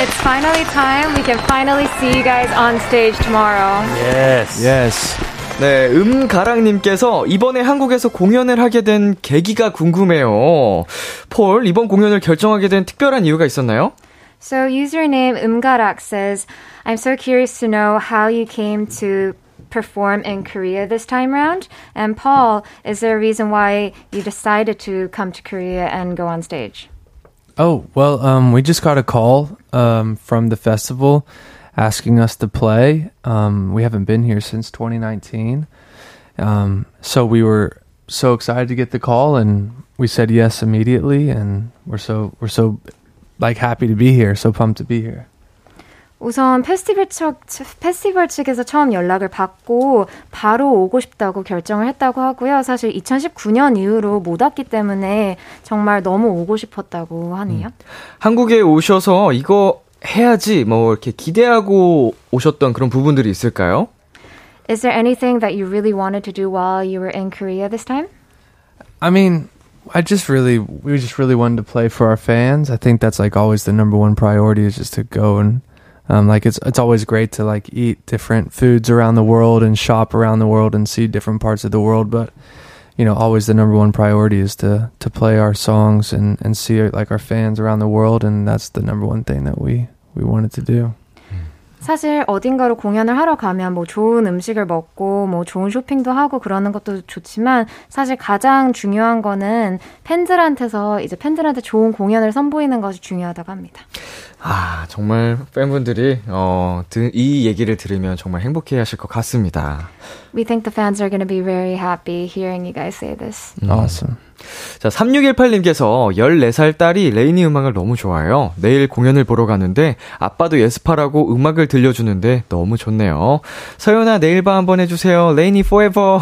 It's finally time. We can finally see you guys on stage tomorrow. Yes. Yes. 네, 음가랑님께서 이번에 한국에서 공연을 하게 된 계기가 궁금해요. 폴, 이번 공연을 결정하게 된 특별한 이유가 있었나요? So username umgarak says, I'm so curious to know how you came to perform in Korea this time round. And Paul, is there a reason why you decided to come to Korea and go on stage? Oh, well, um, we just got a call um, from the festival asking us to play. Um, we haven't been here since 2019. Um, so we were so excited to get the call and we said yes immediately and we're so we're so like happy to be here, so pumped to be here. 우선 페스티벌 측, 페스티벌 측에서 처음 연락을 받고 바로 오고 싶다고 결정을 했다고 하고요. 사실 2019년 이후로 못 왔기 때문에 정말 너무 오고 싶었다고 하네요. 한국에 오셔서 이거 해야지 뭐 이렇게 기대하고 오셨던 그런 부분들이 있을까요? Is there anything that you really wanted to do while you were in Korea this time? I mean, I just really, we just really wanted to play for our fans. I think that's like always the number one priority is just to go and, um, like it's it's always great to like eat different foods around the world and shop around the world and see different parts of the world. But you know, always the number one priority is to to play our songs and and see like our fans around the world, and that's the number one thing that we we wanted to do. 사실 어딘가로 공연을 하러 가면 뭐 좋은 음식을 먹고 뭐 좋은 쇼핑도 하고 그러는 것도 좋지만 사실 가장 중요한 거는 팬들한테서 이제 팬들한테 좋은 공연을 선보이는 것이 중요하다고 합니다. 아, 정말 팬분들이 어, 드- 이 얘기를 들으면 정말 행복해 하실 것 같습니다. We think the fans are going to be very happy hearing you guys say this. Awesome. 자, 3618님께서 14살 딸이 레이니 음악을 너무 좋아해요. 내일 공연을 보러 가는데 아빠도 예습하라고 음악을 들려주는데 너무 좋네요. 서연아, 내일 봐 한번 해주세요. 레이니 forever.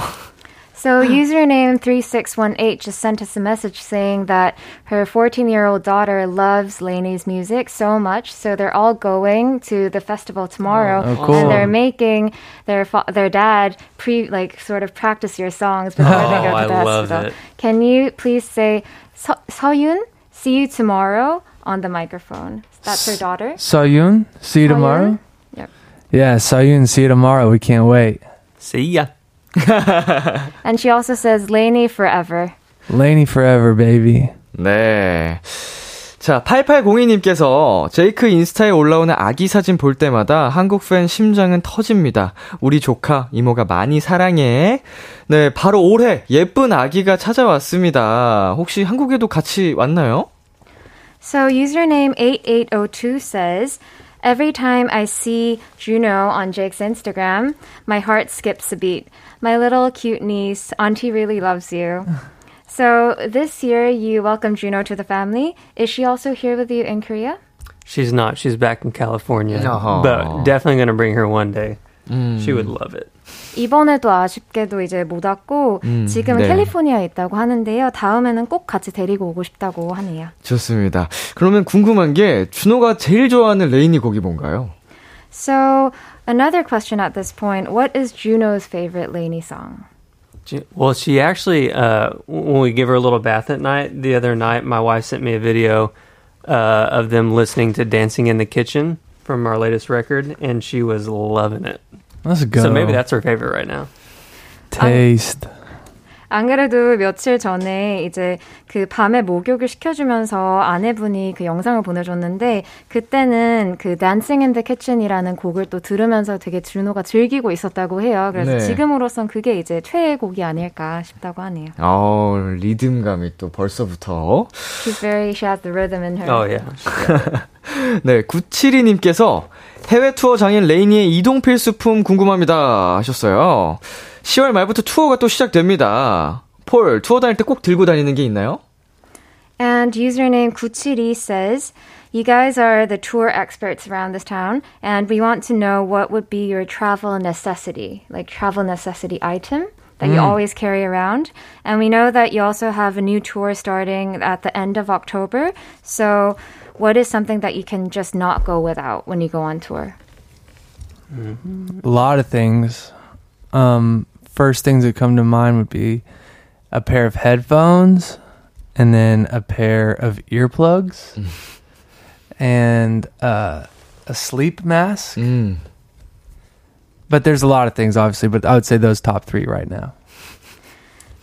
So username 3618 just sent us a message saying that her 14-year-old daughter loves Lainey's music so much, so they're all going to the festival tomorrow, Oh, cool. and they're making their fa- their dad pre like sort of practice your songs before they oh, go Oh, to the I love festival. it. Can you please say so- Soyun, see you tomorrow on the microphone? That's her daughter. Sayun, see you tomorrow. Yep. Yeah, Sayun, see you tomorrow. We can't wait. See ya. And she also says Lainey forever. Laney forever, baby. 네. 자, 8802님께서 제이크 인스타에 올라오는 아기 사진 볼 때마다 한국 팬 심장은 터집니다. 우리 조카, 이모가 많이 사랑해. 네, 바로 올해 예쁜 아기가 찾아왔습니다. 혹시 한국에도 같이 왔나요? So username 8802 says, Every time I see Juno on Jake's Instagram, my heart skips a beat. My little cute niece, Auntie really loves you. So this year you welcome Juno to the family. Is she also here with you in Korea? She's not. She's back in California. Aw. But definitely going to bring her one day. 음. She would love it. 이번에도 아쉽게도 이제 못 왔고 음, 지금은 네. 캘리포니아에 있다고 하는데요. 다음에는 꼭 같이 데리고 오고 싶다고 하네요. 좋습니다. 그러면 궁금한 게 준호가 제일 좋아하는 레이니 곡이 뭔가요? So another question at this point: What is Juno's favorite Lainey song? She- Well, she actually, uh, when we give her a little bath at night, the other night, my wife sent me a video uh, of them listening to Dancing in the Kitchen from our latest record, and she was loving it. Let's go. So maybe that's her favorite right now. taste. 안 그래도 며칠 전에 이제 그 밤에 목욕을 시켜주면서 아내분이 그 영상을 보내줬는데 그때는 그 Dancing in the Kitchen이라는 곡을 또 들으면서 되게 준호가 즐기고 있었다고 해요. 그래서 네. 지금으로선 그게 이제 최애 곡이 아닐까 싶다고 하네요. 어, 리듬감이 또 벌써부터. She's very, she has the rhythm in her. Oh, yeah. 네, 972님께서 해외 투어 장인 레이니의 이동 필수품 궁금합니다 하셨어요. 10월 말부터 투어가 또 시작됩니다. 폴, 투어 다닐 때 꼭 들고 다니는 게 있나요? And username Kuchiri says, You guys are the tour experts around this town, and we want to know what would be your travel necessity, like travel necessity item that you always carry around. And we know that you also have a new tour starting at the end of October. So, what is something that you can just not go without when you go on tour? A lot of things. Um, first things that come to mind would be a pair of headphones and then a pair of earplugs and uh, a sleep mask. 음, But there's a lot of things, obviously, but I would say those top three right now.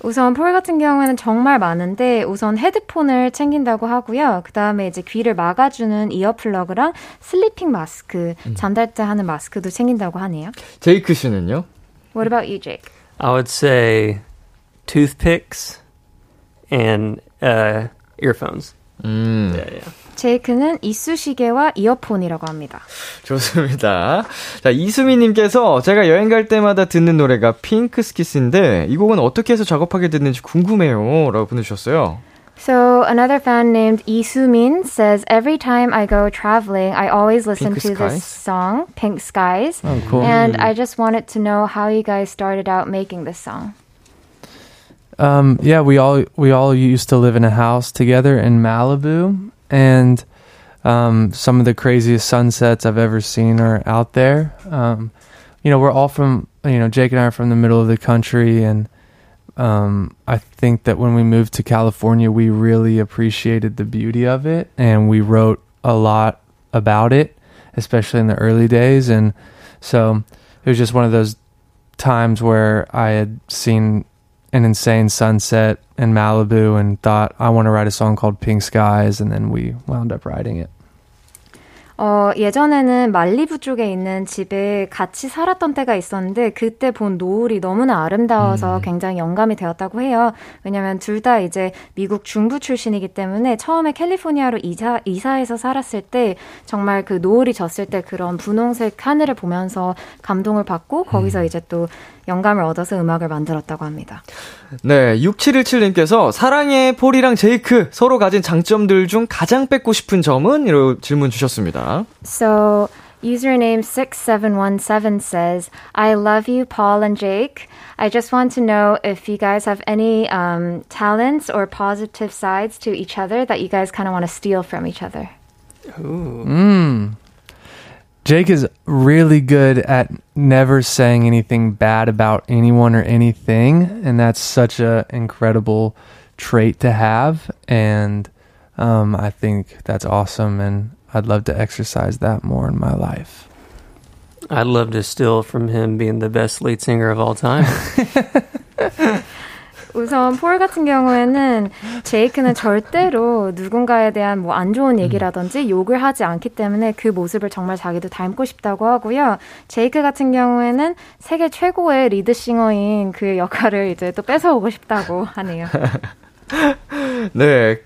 우선 폴 같은 경우에는 정말 많은데 우선 헤드폰을 챙긴다고 하고요. 그 다음에 이제 귀를 막아주는 earplug랑 sleeping 마스크, 잠잘 때 하는 마스크도 챙긴다고 하네요. 제이크 씨는요? What about you, Jake? I would say toothpicks and uh, earphones. 음, Yeah, yeah. 제이크는 이쑤시개와 이어폰이라고 합니다. 좋습니다. 자, 이수미님께서 제가 여행 갈 때마다 듣는 노래가 핑크 스키스인데 이 곡은 어떻게 해서 작업하게 됐는지 궁금해요. 라고 보내주셨어요. So another fan named Lee Soo-min says every time I go traveling, I always listen Pink to Skies? this song, Pink Skies, Oh, cool. and I just wanted to know how you guys started out making this song. Um, yeah, we all we all used to live in a house together in Malibu, and um, some of the craziest sunsets I've ever seen are out there. Um, you know, we're all from you know Jake and I are from the middle of the country, and um, I think that when we moved to California, we really appreciated the beauty of it, and we wrote a lot about it, especially in the early days, and so it was just one of those times where I had seen an insane sunset in Malibu and thought I want to write a song called Pink Skies and then we wound up writing it. 어, 예전에는 말리부 쪽에 있는 집에 같이 살았던 때가 있었는데 그때 본 노을이 너무나 아름다워서 굉장히 영감이 되었다고 해요. 왜냐면 둘 다 이제 미국 중부 출신이기 때문에 처음에 캘리포니아로 이사, 이사해서 살았을 때 정말 그 노을이 졌을 때 그런 분홍색 하늘을 보면서 감동을 받고 거기서 이제 또 영감을 얻어서 음악을 만들었다고 합니다. 네, 6717님께서 사랑의 폴이랑 제이크 서로 가진 장점들 중 가장 뺏고 싶은 점은? 이런 질문 주셨습니다. So, username 6717 says, I love you, Paul and Jake. I just want to know if you guys have any um, talents or positive sides to each other that you guys kind of want to steal from each other. Mm. Jake is really good at never saying anything bad about anyone or anything, and that's such a incredible trait to have. And um, I think that's awesome, and I'd love to exercise that more in my life. I'd love to steal from him being the best lead singer of all time. 우선 폴 같은 경우에는 제이크는 절대로 누군가에 대한 뭐 안 좋은 얘기라든지 욕을 하지 않기 때문에 그 모습을 정말 자기도 닮고 싶다고 하고요. 제이크 같은 경우에는 세계 최고의 리드싱어인 그 역할을 이제 또 뺏어오고 싶다고 하네요. 네.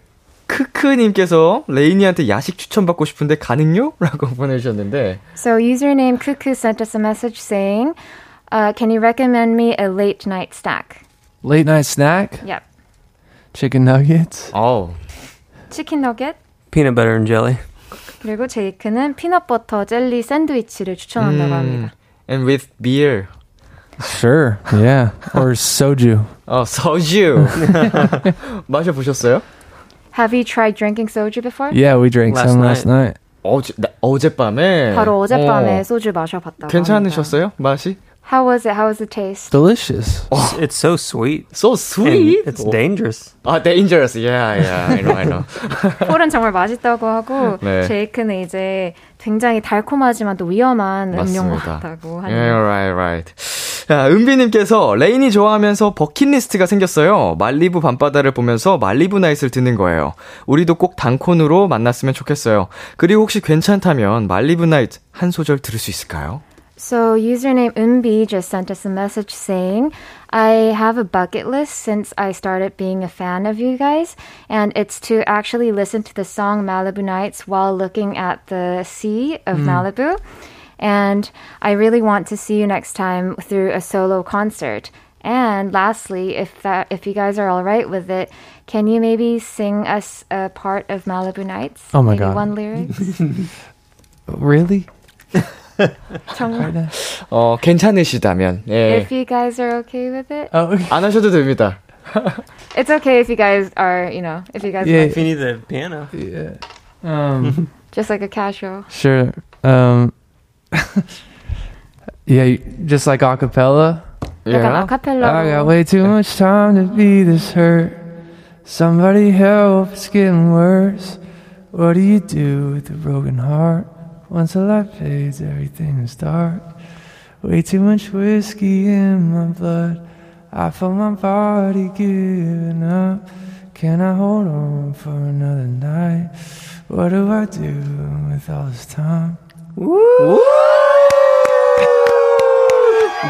크크님께서 레이니한테 야식 추천받고 싶은데 가능요? 라고 보내주셨는데, So username Cuckoo sent us a message saying, uh, "Can you recommend me a late night snack?" Late night snack, Yep, chicken nuggets. 어우, chicken nugget. Peanut butter and jelly. 그리고 제이크는 피넛버터 젤리 샌드위치를 추천한다고 음, 합니다. And with beer. Sure. Yeah. Or soju. 어, 소주. 마셔보셨어요? Have you tried drinking soju before? Yeah, we drank Last some last night. 어제, 나- 어젯밤에. 바로 어젯밤에 어, 소주 마셔봤다고 괜찮으셨어요? 맛이? How was it? How was the taste? Delicious. It's, it's so sweet. So sweet. And it's dangerous. 아, dangerous. Yeah, yeah. I know, I know. 폴은 정말 맛있다고 하고 네. 제이크는 이제 굉장히 달콤하지만 또 위험한 음료. 같다고 Yeah, 하네요. right, right. 자, 은비님께서 레인이 좋아하면서 버킷리스트가 생겼어요. 말리부 밤바다를 보면서 말리부 나잇을 듣는 거예요. 우리도 꼭 단콘으로 만났으면 좋겠어요. 그리고 혹시 괜찮다면 말리부 나잇 한 소절 들을 수 있을까요? So username Unbi just sent us a message saying, I have a bucket list since I started being a fan of you guys, and it's to actually listen to the song Malibu Nights while looking at the sea of hmm. Malibu. And I really want to see you next time through a solo concert. And lastly, if that if you guys are all right with it, can you maybe sing us a part of Malibu Nights? Oh my maybe God. one lyric. Really? 정말. 어, 괜찮으시다면. 예. If you guys are okay with it. Oh, okay. 안 하셔도 됩니다. It's okay if you guys are, you know, if you guys Yeah. like If you need the piano. Yeah. Um, just like a casual. sure. Um, yeah, you- just like acapella. 약간 예. 아카펠라. I got way too much time to be this hurt. Somebody help, it's getting worse. What do you do with a broken heart? Once the light fades, everything is dark. Way too much whiskey in my blood. I feel my body giving up. Can I hold on for another night? What do I do with all this time?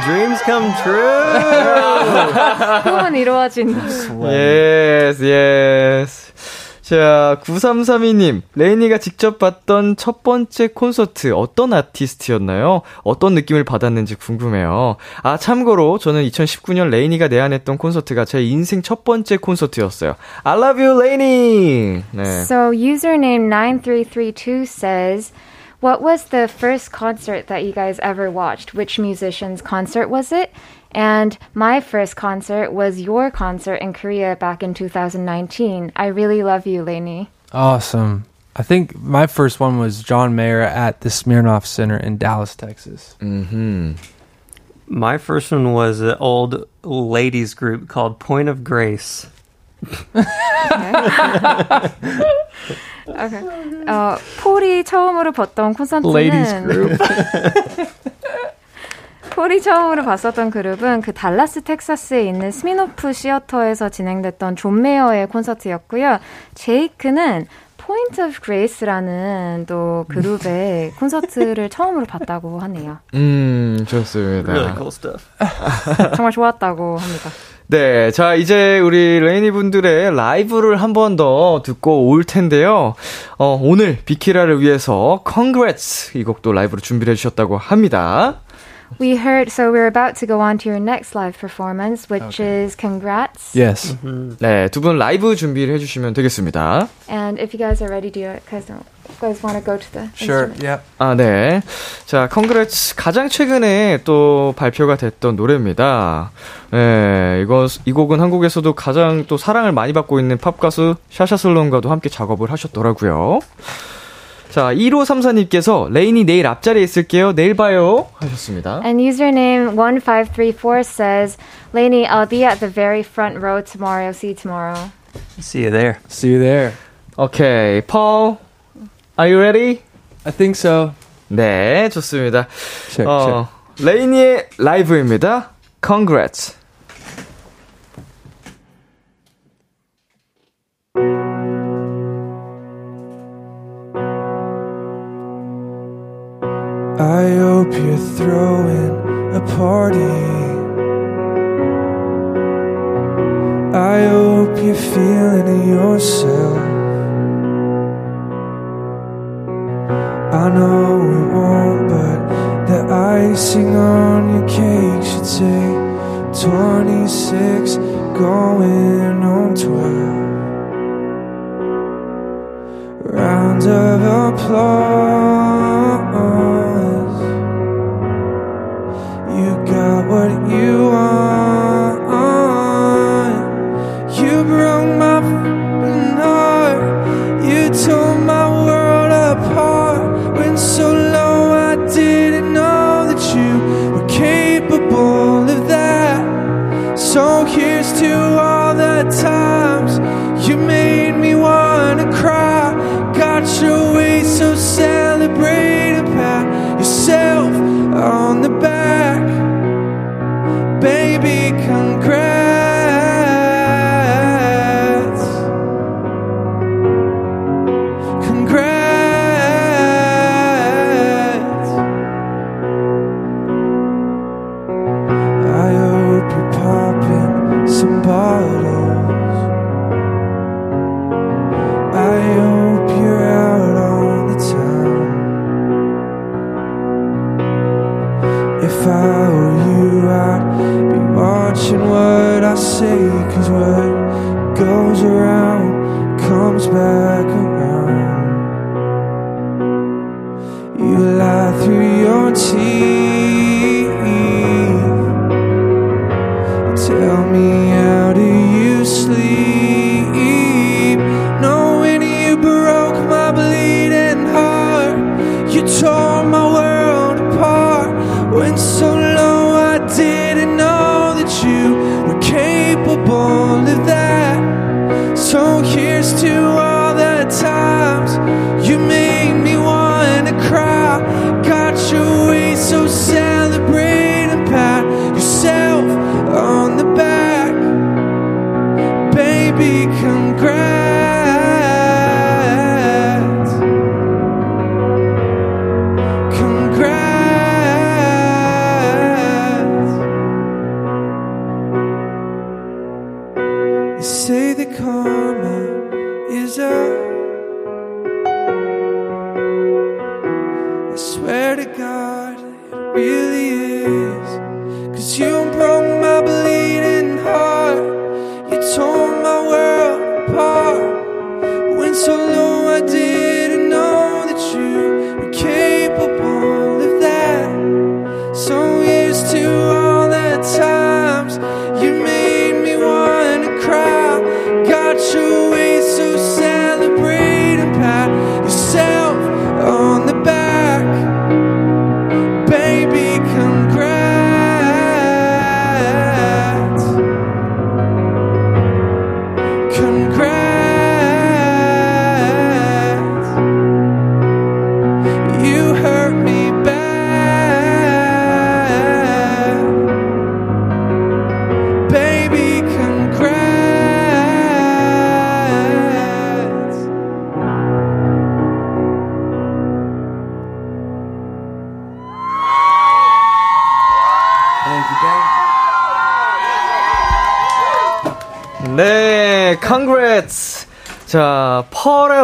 Dreams come true. 꿈은 이루어진다. Yes, yes. 자, 9332님, 레이니가 직접 봤던 첫 번째 콘서트 어떤 아티스트였나요? 어떤 느낌을 받았는지 궁금해요. 아, 참고로 저는 2019년 레이니가 내한했던 콘서트가 제 인생 첫 번째 콘서트였어요. I love you, 레이니! 네. So username 9332 says, What was the first concert that you guys ever watched? Which musician's concert was it? And my first concert was your concert in Korea back in 2019. I really love you, Lainey. Awesome. I think my first one was John Mayer at the Smirnoff Center in Dallas, Texas. 음흠. My first one was an old ladies group called Point of Grace. Okay. 어, 폴이 처음으로 봤던 콘서트는 Ladies group. 폴이 처음으로 봤었던 그룹은 그 달라스 텍사스에 있는 Smirnoff Theater에서 진행됐던 존 메이어의 콘서트였고요. 제이크는 Point of Grace라는 또 그룹의 콘서트를 처음으로 봤다고 하네요. 음, 좋습니다. Really cool stuff. 정말 좋았다고 합니다. 네, 자, 이제 우리 레이니 분들의 라이브를 한 번 더 듣고 올 텐데요. 어, 오늘 비키라를 위해서 Congrats 이 곡도 라이브로 준비를 해주셨다고 합니다. We heard, so we're about to go on to your next live performance, which is Congrats. Yes. 네, 두 분 라이브 준비를 해주시면 되겠습니다. And if you guys are ready to do it, guys, don't, guys want to go to the Sure. instrument? Yeah. 아, 네. 자, Congrats 가장 최근에 또 발표가 됐던 노래입니다. 네, 이거, 이 곡은 한국에서도 가장 또 사랑을 많이 받고 있는 팝 가수 샤샤슬론과도 함께 작업을 하셨더라고요. 자, 1534님께서 레인이 내일 앞자리에 있을게요. 내일 봐요. 하셨습니다. And username 1534 says, Lainey, I'll be at the very front row tomorrow. See you tomorrow. See you there. See you there. 오케이, Paul, are you ready? I think so. 네, 좋습니다. Check, 어, 레이니의 라이브입니다. Congrats. I hope you're throwing a party. I hope you're feeling yourself. I know it won't, but the icing on your cake should say 26 going on 12. Round round of applause.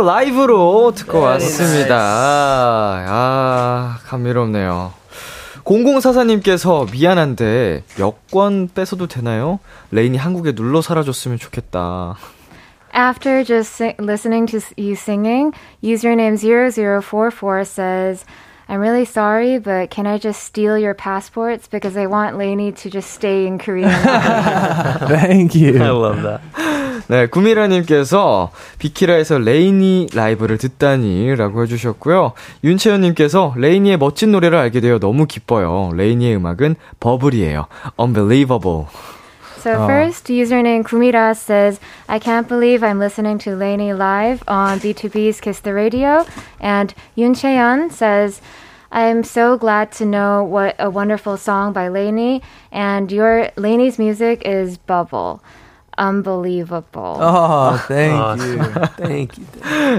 라이브로 듣고 왔습니다. 아, 감미롭네요. 0044님께서 미안한데 여권 뺏어도 되나요? 레인이 한국에 눌러 살아줬으면 좋겠다. After just si- listening to you singing, username 0044 says, I'm really sorry, but can I just steal your passports? Because I want Lainey to just stay in Korea. Thank you. I love that. 네, 구미라님께서 비키라에서 레이니 라이브를 듣다니 라고 해주셨고요. 윤채연님께서 레이니의 멋진 노래를 알게 되어 너무 기뻐요. 레이니의 음악은 버블이에요. Unbelievable. So first, username Kumira says, I can't believe I'm listening to Lainey live on B2B's Kiss the Radio. And Yoon Cheon says, I'm so glad to know what a wonderful song by Lainey. And your Lainey's music is Bubble. Unbelievable. Oh, thank Oh, you. Thank you.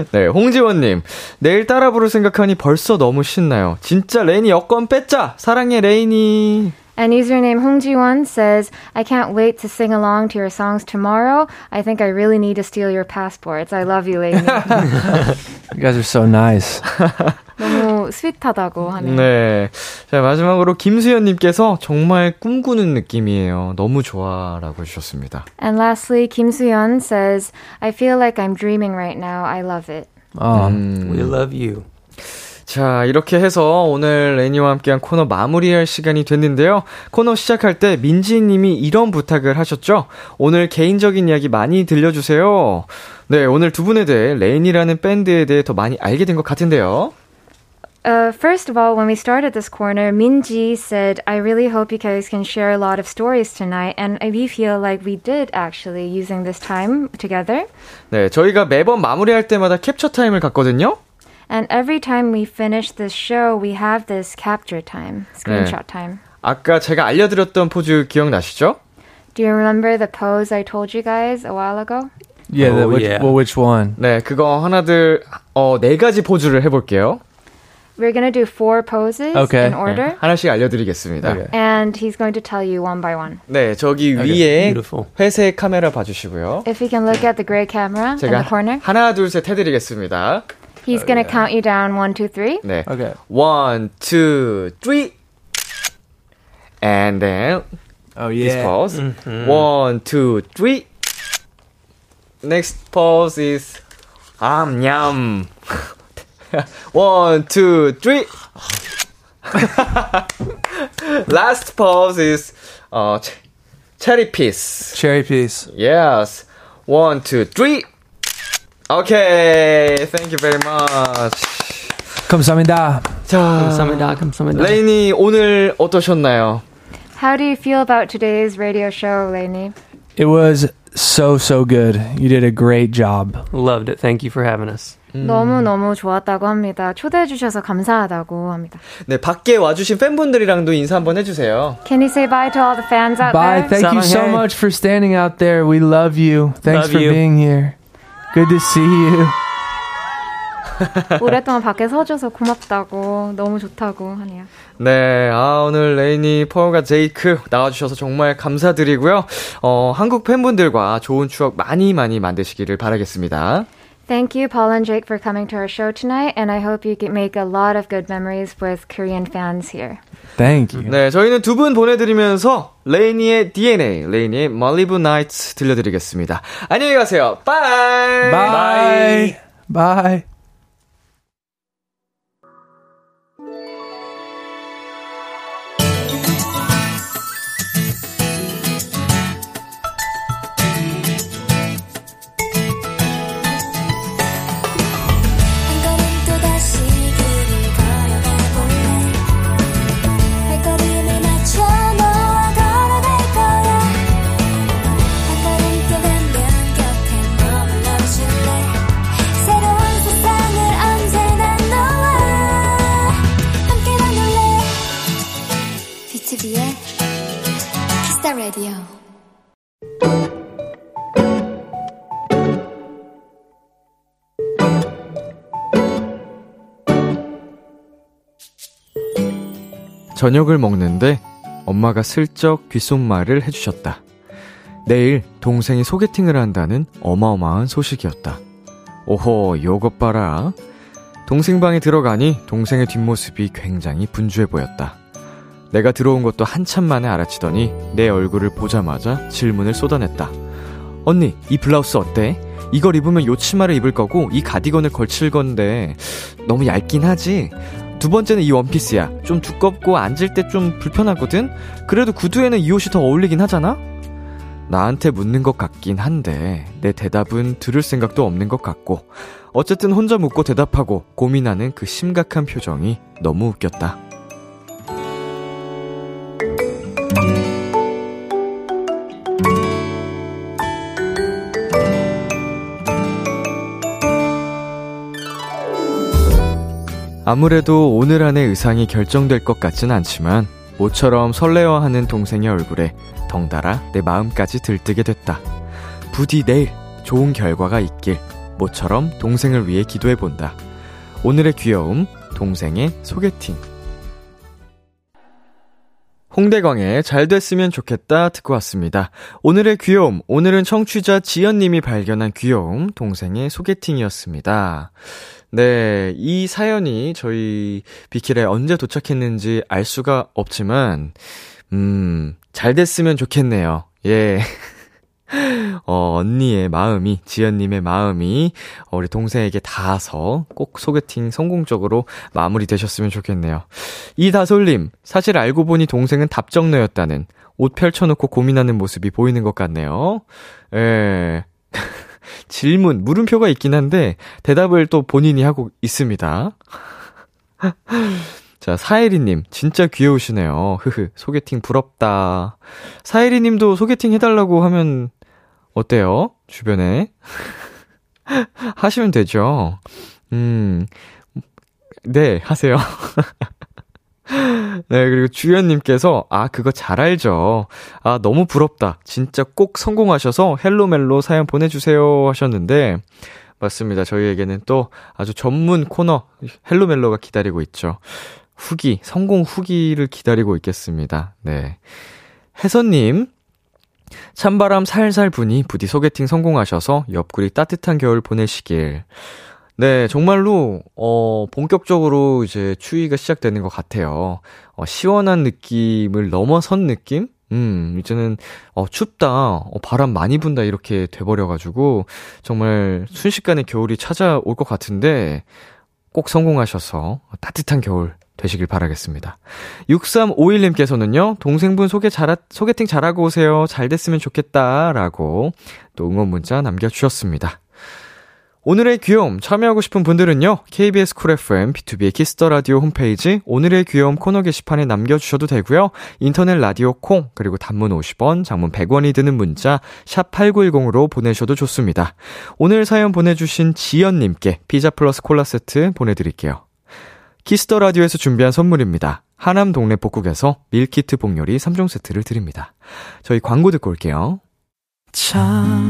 네, 홍지원님. 내일 따라 부를 생각하니 벌써 너무 신나요. 진짜 레이니 여권 뺐자! 사랑해, 레이니! And username Hongji1 says, I can't wait to sing along to your songs tomorrow. I think I really need to steal your passports. I love you, Lainey. You guys are so nice. 너무 스윗하다고 하네요. 네. 자, 마지막으로 김수현님께서 정말 꿈꾸는 느낌이에요. 너무 좋아. 라고 해주셨습니다. And lastly, Kim Suyeon says, I feel like I'm dreaming right now. I love it. Oh, 음. We love you. 자, 이렇게 해서 오늘 레니와 함께한 코너 마무리할 시간이 됐는데요. 코너 시작할 때 민지 님이 이런 부탁을 하셨죠? 오늘 개인적인 이야기 많이 들려주세요. 네, 오늘 두 분에 대해 레니라는 밴드에 대해 더 많이 알게 된 것 같은데요. Uh, first of all, when we started this corner, Minji said, I really hope you guys can share a lot of stories tonight. And we feel like we did actually using this time together. 네, 저희가 매번 마무리할 때마다 캡처 타임을 갖거든요. And every time we finish this show, we have this capture time, screenshot time. 아까 제가 알려드렸던 포즈 기억나시죠? Do you remember the pose I told you guys a while ago? yeah. the- Oh, which, yeah. Well, which one? 네, 그거 하나들, 어, 네 가지 포즈를 해볼게요. We're going to do four poses Okay. in order. 네, 하나씩 알려드리겠습니다. Okay. And he's going to tell you one by one. 네, 저기 위에 Beautiful. 회색 카메라 봐주시고요. If you can look at the gray camera in the 제가 corner, 하나, 둘, 셋 해드리겠습니다. he's going to count you down one, two, three. 네. Okay. One, two, three. And then Oh yeah. this yeah. pose. One, two, three. Next pose is um yum. One, two, three. Last pose is uh ch- cherry piece. Cherry piece. Yes. One, two, three. Okay. Thank you very much. 감사합니다. 자, 감사합니다. 감사합니다. 레인이 오늘 어떠셨나요? How do you feel about today's radio show, Lainey? It was so so good. You did a great job. Loved it. Thank you for having us. 너무너무 좋았다고 합니다. 초대해주셔서 감사하다고 합니다. 네, 밖에 와주신 팬분들이랑도 인사 한번 해주세요. Can you say bye to all the fans out Bye. there? Thank you so 사랑해. much for standing out there. We love you. Thanks Love for you. being here. Good to see you. 오랫동안 밖에 서줘서 고맙다고 너무 좋다고 하네요. 네, 아, 오늘 레이니, 펄과 제이크 나와주셔서 정말 감사드리고요. 어, 한국 팬분들과 좋은 추억 많이 많이 만드시기를 바라겠습니다. Thank you, Paul and Jake, for coming to our show tonight, and I hope you make a lot of good memories with Korean fans here. Thank you. 네, 저희는 두 분 보내드리면서 레이니의 DNA, 레이니의 Malibu Nights 들려드리겠습니다. 안녕히 가세요. 빠이! Bye. Bye. 한 저녁을 먹는데 엄마가 슬쩍 귓속말을 해주셨다. 내일 동생이 소개팅을 한다는 어마어마한 소식이었다. 오호, 요것 봐라. 동생 방에 들어가니 동생의 뒷모습이 굉장히 분주해 보였다. 내가 들어온 것도 한참 만에 알아치더니 내 얼굴을 보자마자 질문을 쏟아냈다. 언니, 이 블라우스 어때? 이걸 입으면 요 치마를 입을 거고 이 가디건을 걸칠 건데 너무 얇긴 하지? 두 번째는 이 원피스야. 좀 두껍고 앉을 때 좀 불편하거든? 그래도 구두에는 이 옷이 더 어울리긴 하잖아? 나한테 묻는 것 같긴 한데, 내 대답은 들을 생각도 없는 것 같고, 어쨌든 혼자 묻고 대답하고 고민하는 그 심각한 표정이 너무 웃겼다. 아무래도 오늘 안에 의상이 결정될 것 같진 않지만 모처럼 설레어하는 동생의 얼굴에 덩달아 내 마음까지 들뜨게 됐다. 부디 내일 좋은 결과가 있길 모처럼 동생을 위해 기도해 본다. 오늘의 귀여움 동생의 소개팅. 홍대광의 잘 됐으면 좋겠다 듣고 왔습니다. 오늘의 귀여움, 오늘은 청취자 지연님이 발견한 귀여움, 동생의 소개팅이었습니다. 네, 이 사연이 저희 비킬에 언제 도착했는지 알 수가 없지만, 음, 잘 됐으면 좋겠네요. 예. 어, 언니의 마음이, 지연님의 마음이, 어, 우리 동생에게 닿아서 꼭 소개팅 성공적으로 마무리 되셨으면 좋겠네요. 이다솔님, 사실 알고 보니 동생은 답정너였다는 옷 펼쳐놓고 고민하는 모습이 보이는 것 같네요. 예. 질문, 물음표가 있긴 한데, 대답을 또 본인이 하고 있습니다. 자, 사혜리님, 진짜 귀여우시네요. 흐흐, 소개팅 부럽다. 사혜리님도 소개팅 해달라고 하면, 어때요? 주변에? 하시면 되죠. 음, 네, 하세요. 네, 그리고 주연님께서, 아, 그거 잘 알죠. 아, 너무 부럽다. 진짜 꼭 성공하셔서 헬로멜로 사연 보내주세요 하셨는데, 맞습니다. 저희에게는 또 아주 전문 코너, 헬로멜로가 기다리고 있죠. 후기, 성공 후기를 기다리고 있겠습니다. 네. 혜선님, 찬바람 살살 부니 부디 소개팅 성공하셔서 옆구리 따뜻한 겨울 보내시길. 네, 정말로, 어, 본격적으로 이제 추위가 시작되는 것 같아요. 어, 시원한 느낌을 넘어선 느낌? 음, 이제는, 어, 춥다, 어, 바람 많이 분다, 이렇게 돼버려가지고, 정말 순식간에 겨울이 찾아올 것 같은데, 꼭 성공하셔서 따뜻한 겨울 되시길 바라겠습니다. 6351님께서는요, 동생분 소개 잘, 소개팅 잘하고 오세요. 잘 됐으면 좋겠다. 라고 또 응원 문자 남겨주셨습니다. 오늘의 귀여움 참여하고 싶은 분들은요. KBS 쿨 FM B2B의 키스터 라디오 홈페이지 오늘의 귀여움 코너 게시판에 남겨 주셔도 되고요. 인터넷 라디오 콩 그리고 단문 50원, 장문 100원이 드는 문자 샵 8910으로 보내셔도 좋습니다. 오늘 사연 보내 주신 지연 님께 피자 플러스 콜라 세트 보내 드릴게요. Kiss the Radio에서 준비한 선물입니다. 하남 동네 복국에서 밀키트 복요리 3종 세트를 드립니다. 저희 광고 듣고 올게요. 참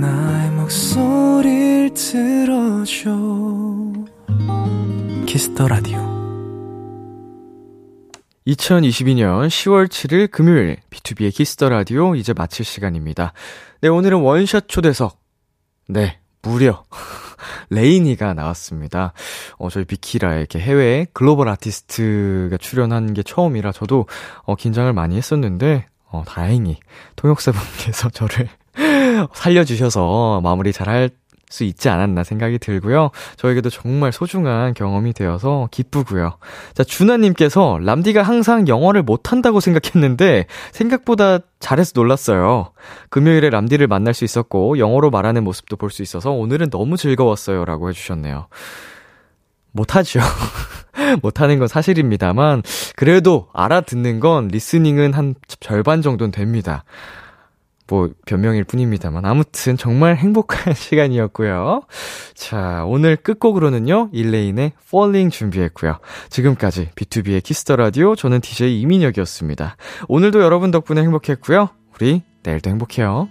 나의 목소리를 들어줘 Kiss the Radio 2022년 10월 7일 금요일 B2B의 키스터 라디오 이제 마칠 시간입니다. 네, 오늘은 원샷 초대석. 네, 무려 LANY가 나왔습니다. 어, 저희 비키라 이렇게 해외 글로벌 아티스트가 출연한 게 처음이라 저도 어, 긴장을 많이 했었는데 어, 다행히 통역사분께서 저를 살려주셔서 마무리 잘할 수 있지 않았나 생각이 들고요. 저에게도 정말 소중한 경험이 되어서 기쁘고요. 자, 준하님께서 람디가 항상 영어를 못한다고 생각했는데 생각보다 잘해서 놀랐어요. 금요일에 람디를 만날 수 있었고 영어로 말하는 모습도 볼 수 있어서 오늘은 너무 즐거웠어요. 라고 해주셨네요. 못하죠. 못하는 건 사실입니다만, 그래도 알아듣는 건 listening은 한 절반 정도는 됩니다. 뭐, 변명일 뿐입니다만. 아무튼 정말 행복한 시간이었고요. 자, 오늘 끝곡으로는요, 일레인의 Falling 준비했고요. 지금까지 B2B의 키스터 라디오, 저는 DJ 이민혁이었습니다. 오늘도 여러분 덕분에 행복했고요. 우리 내일도 행복해요.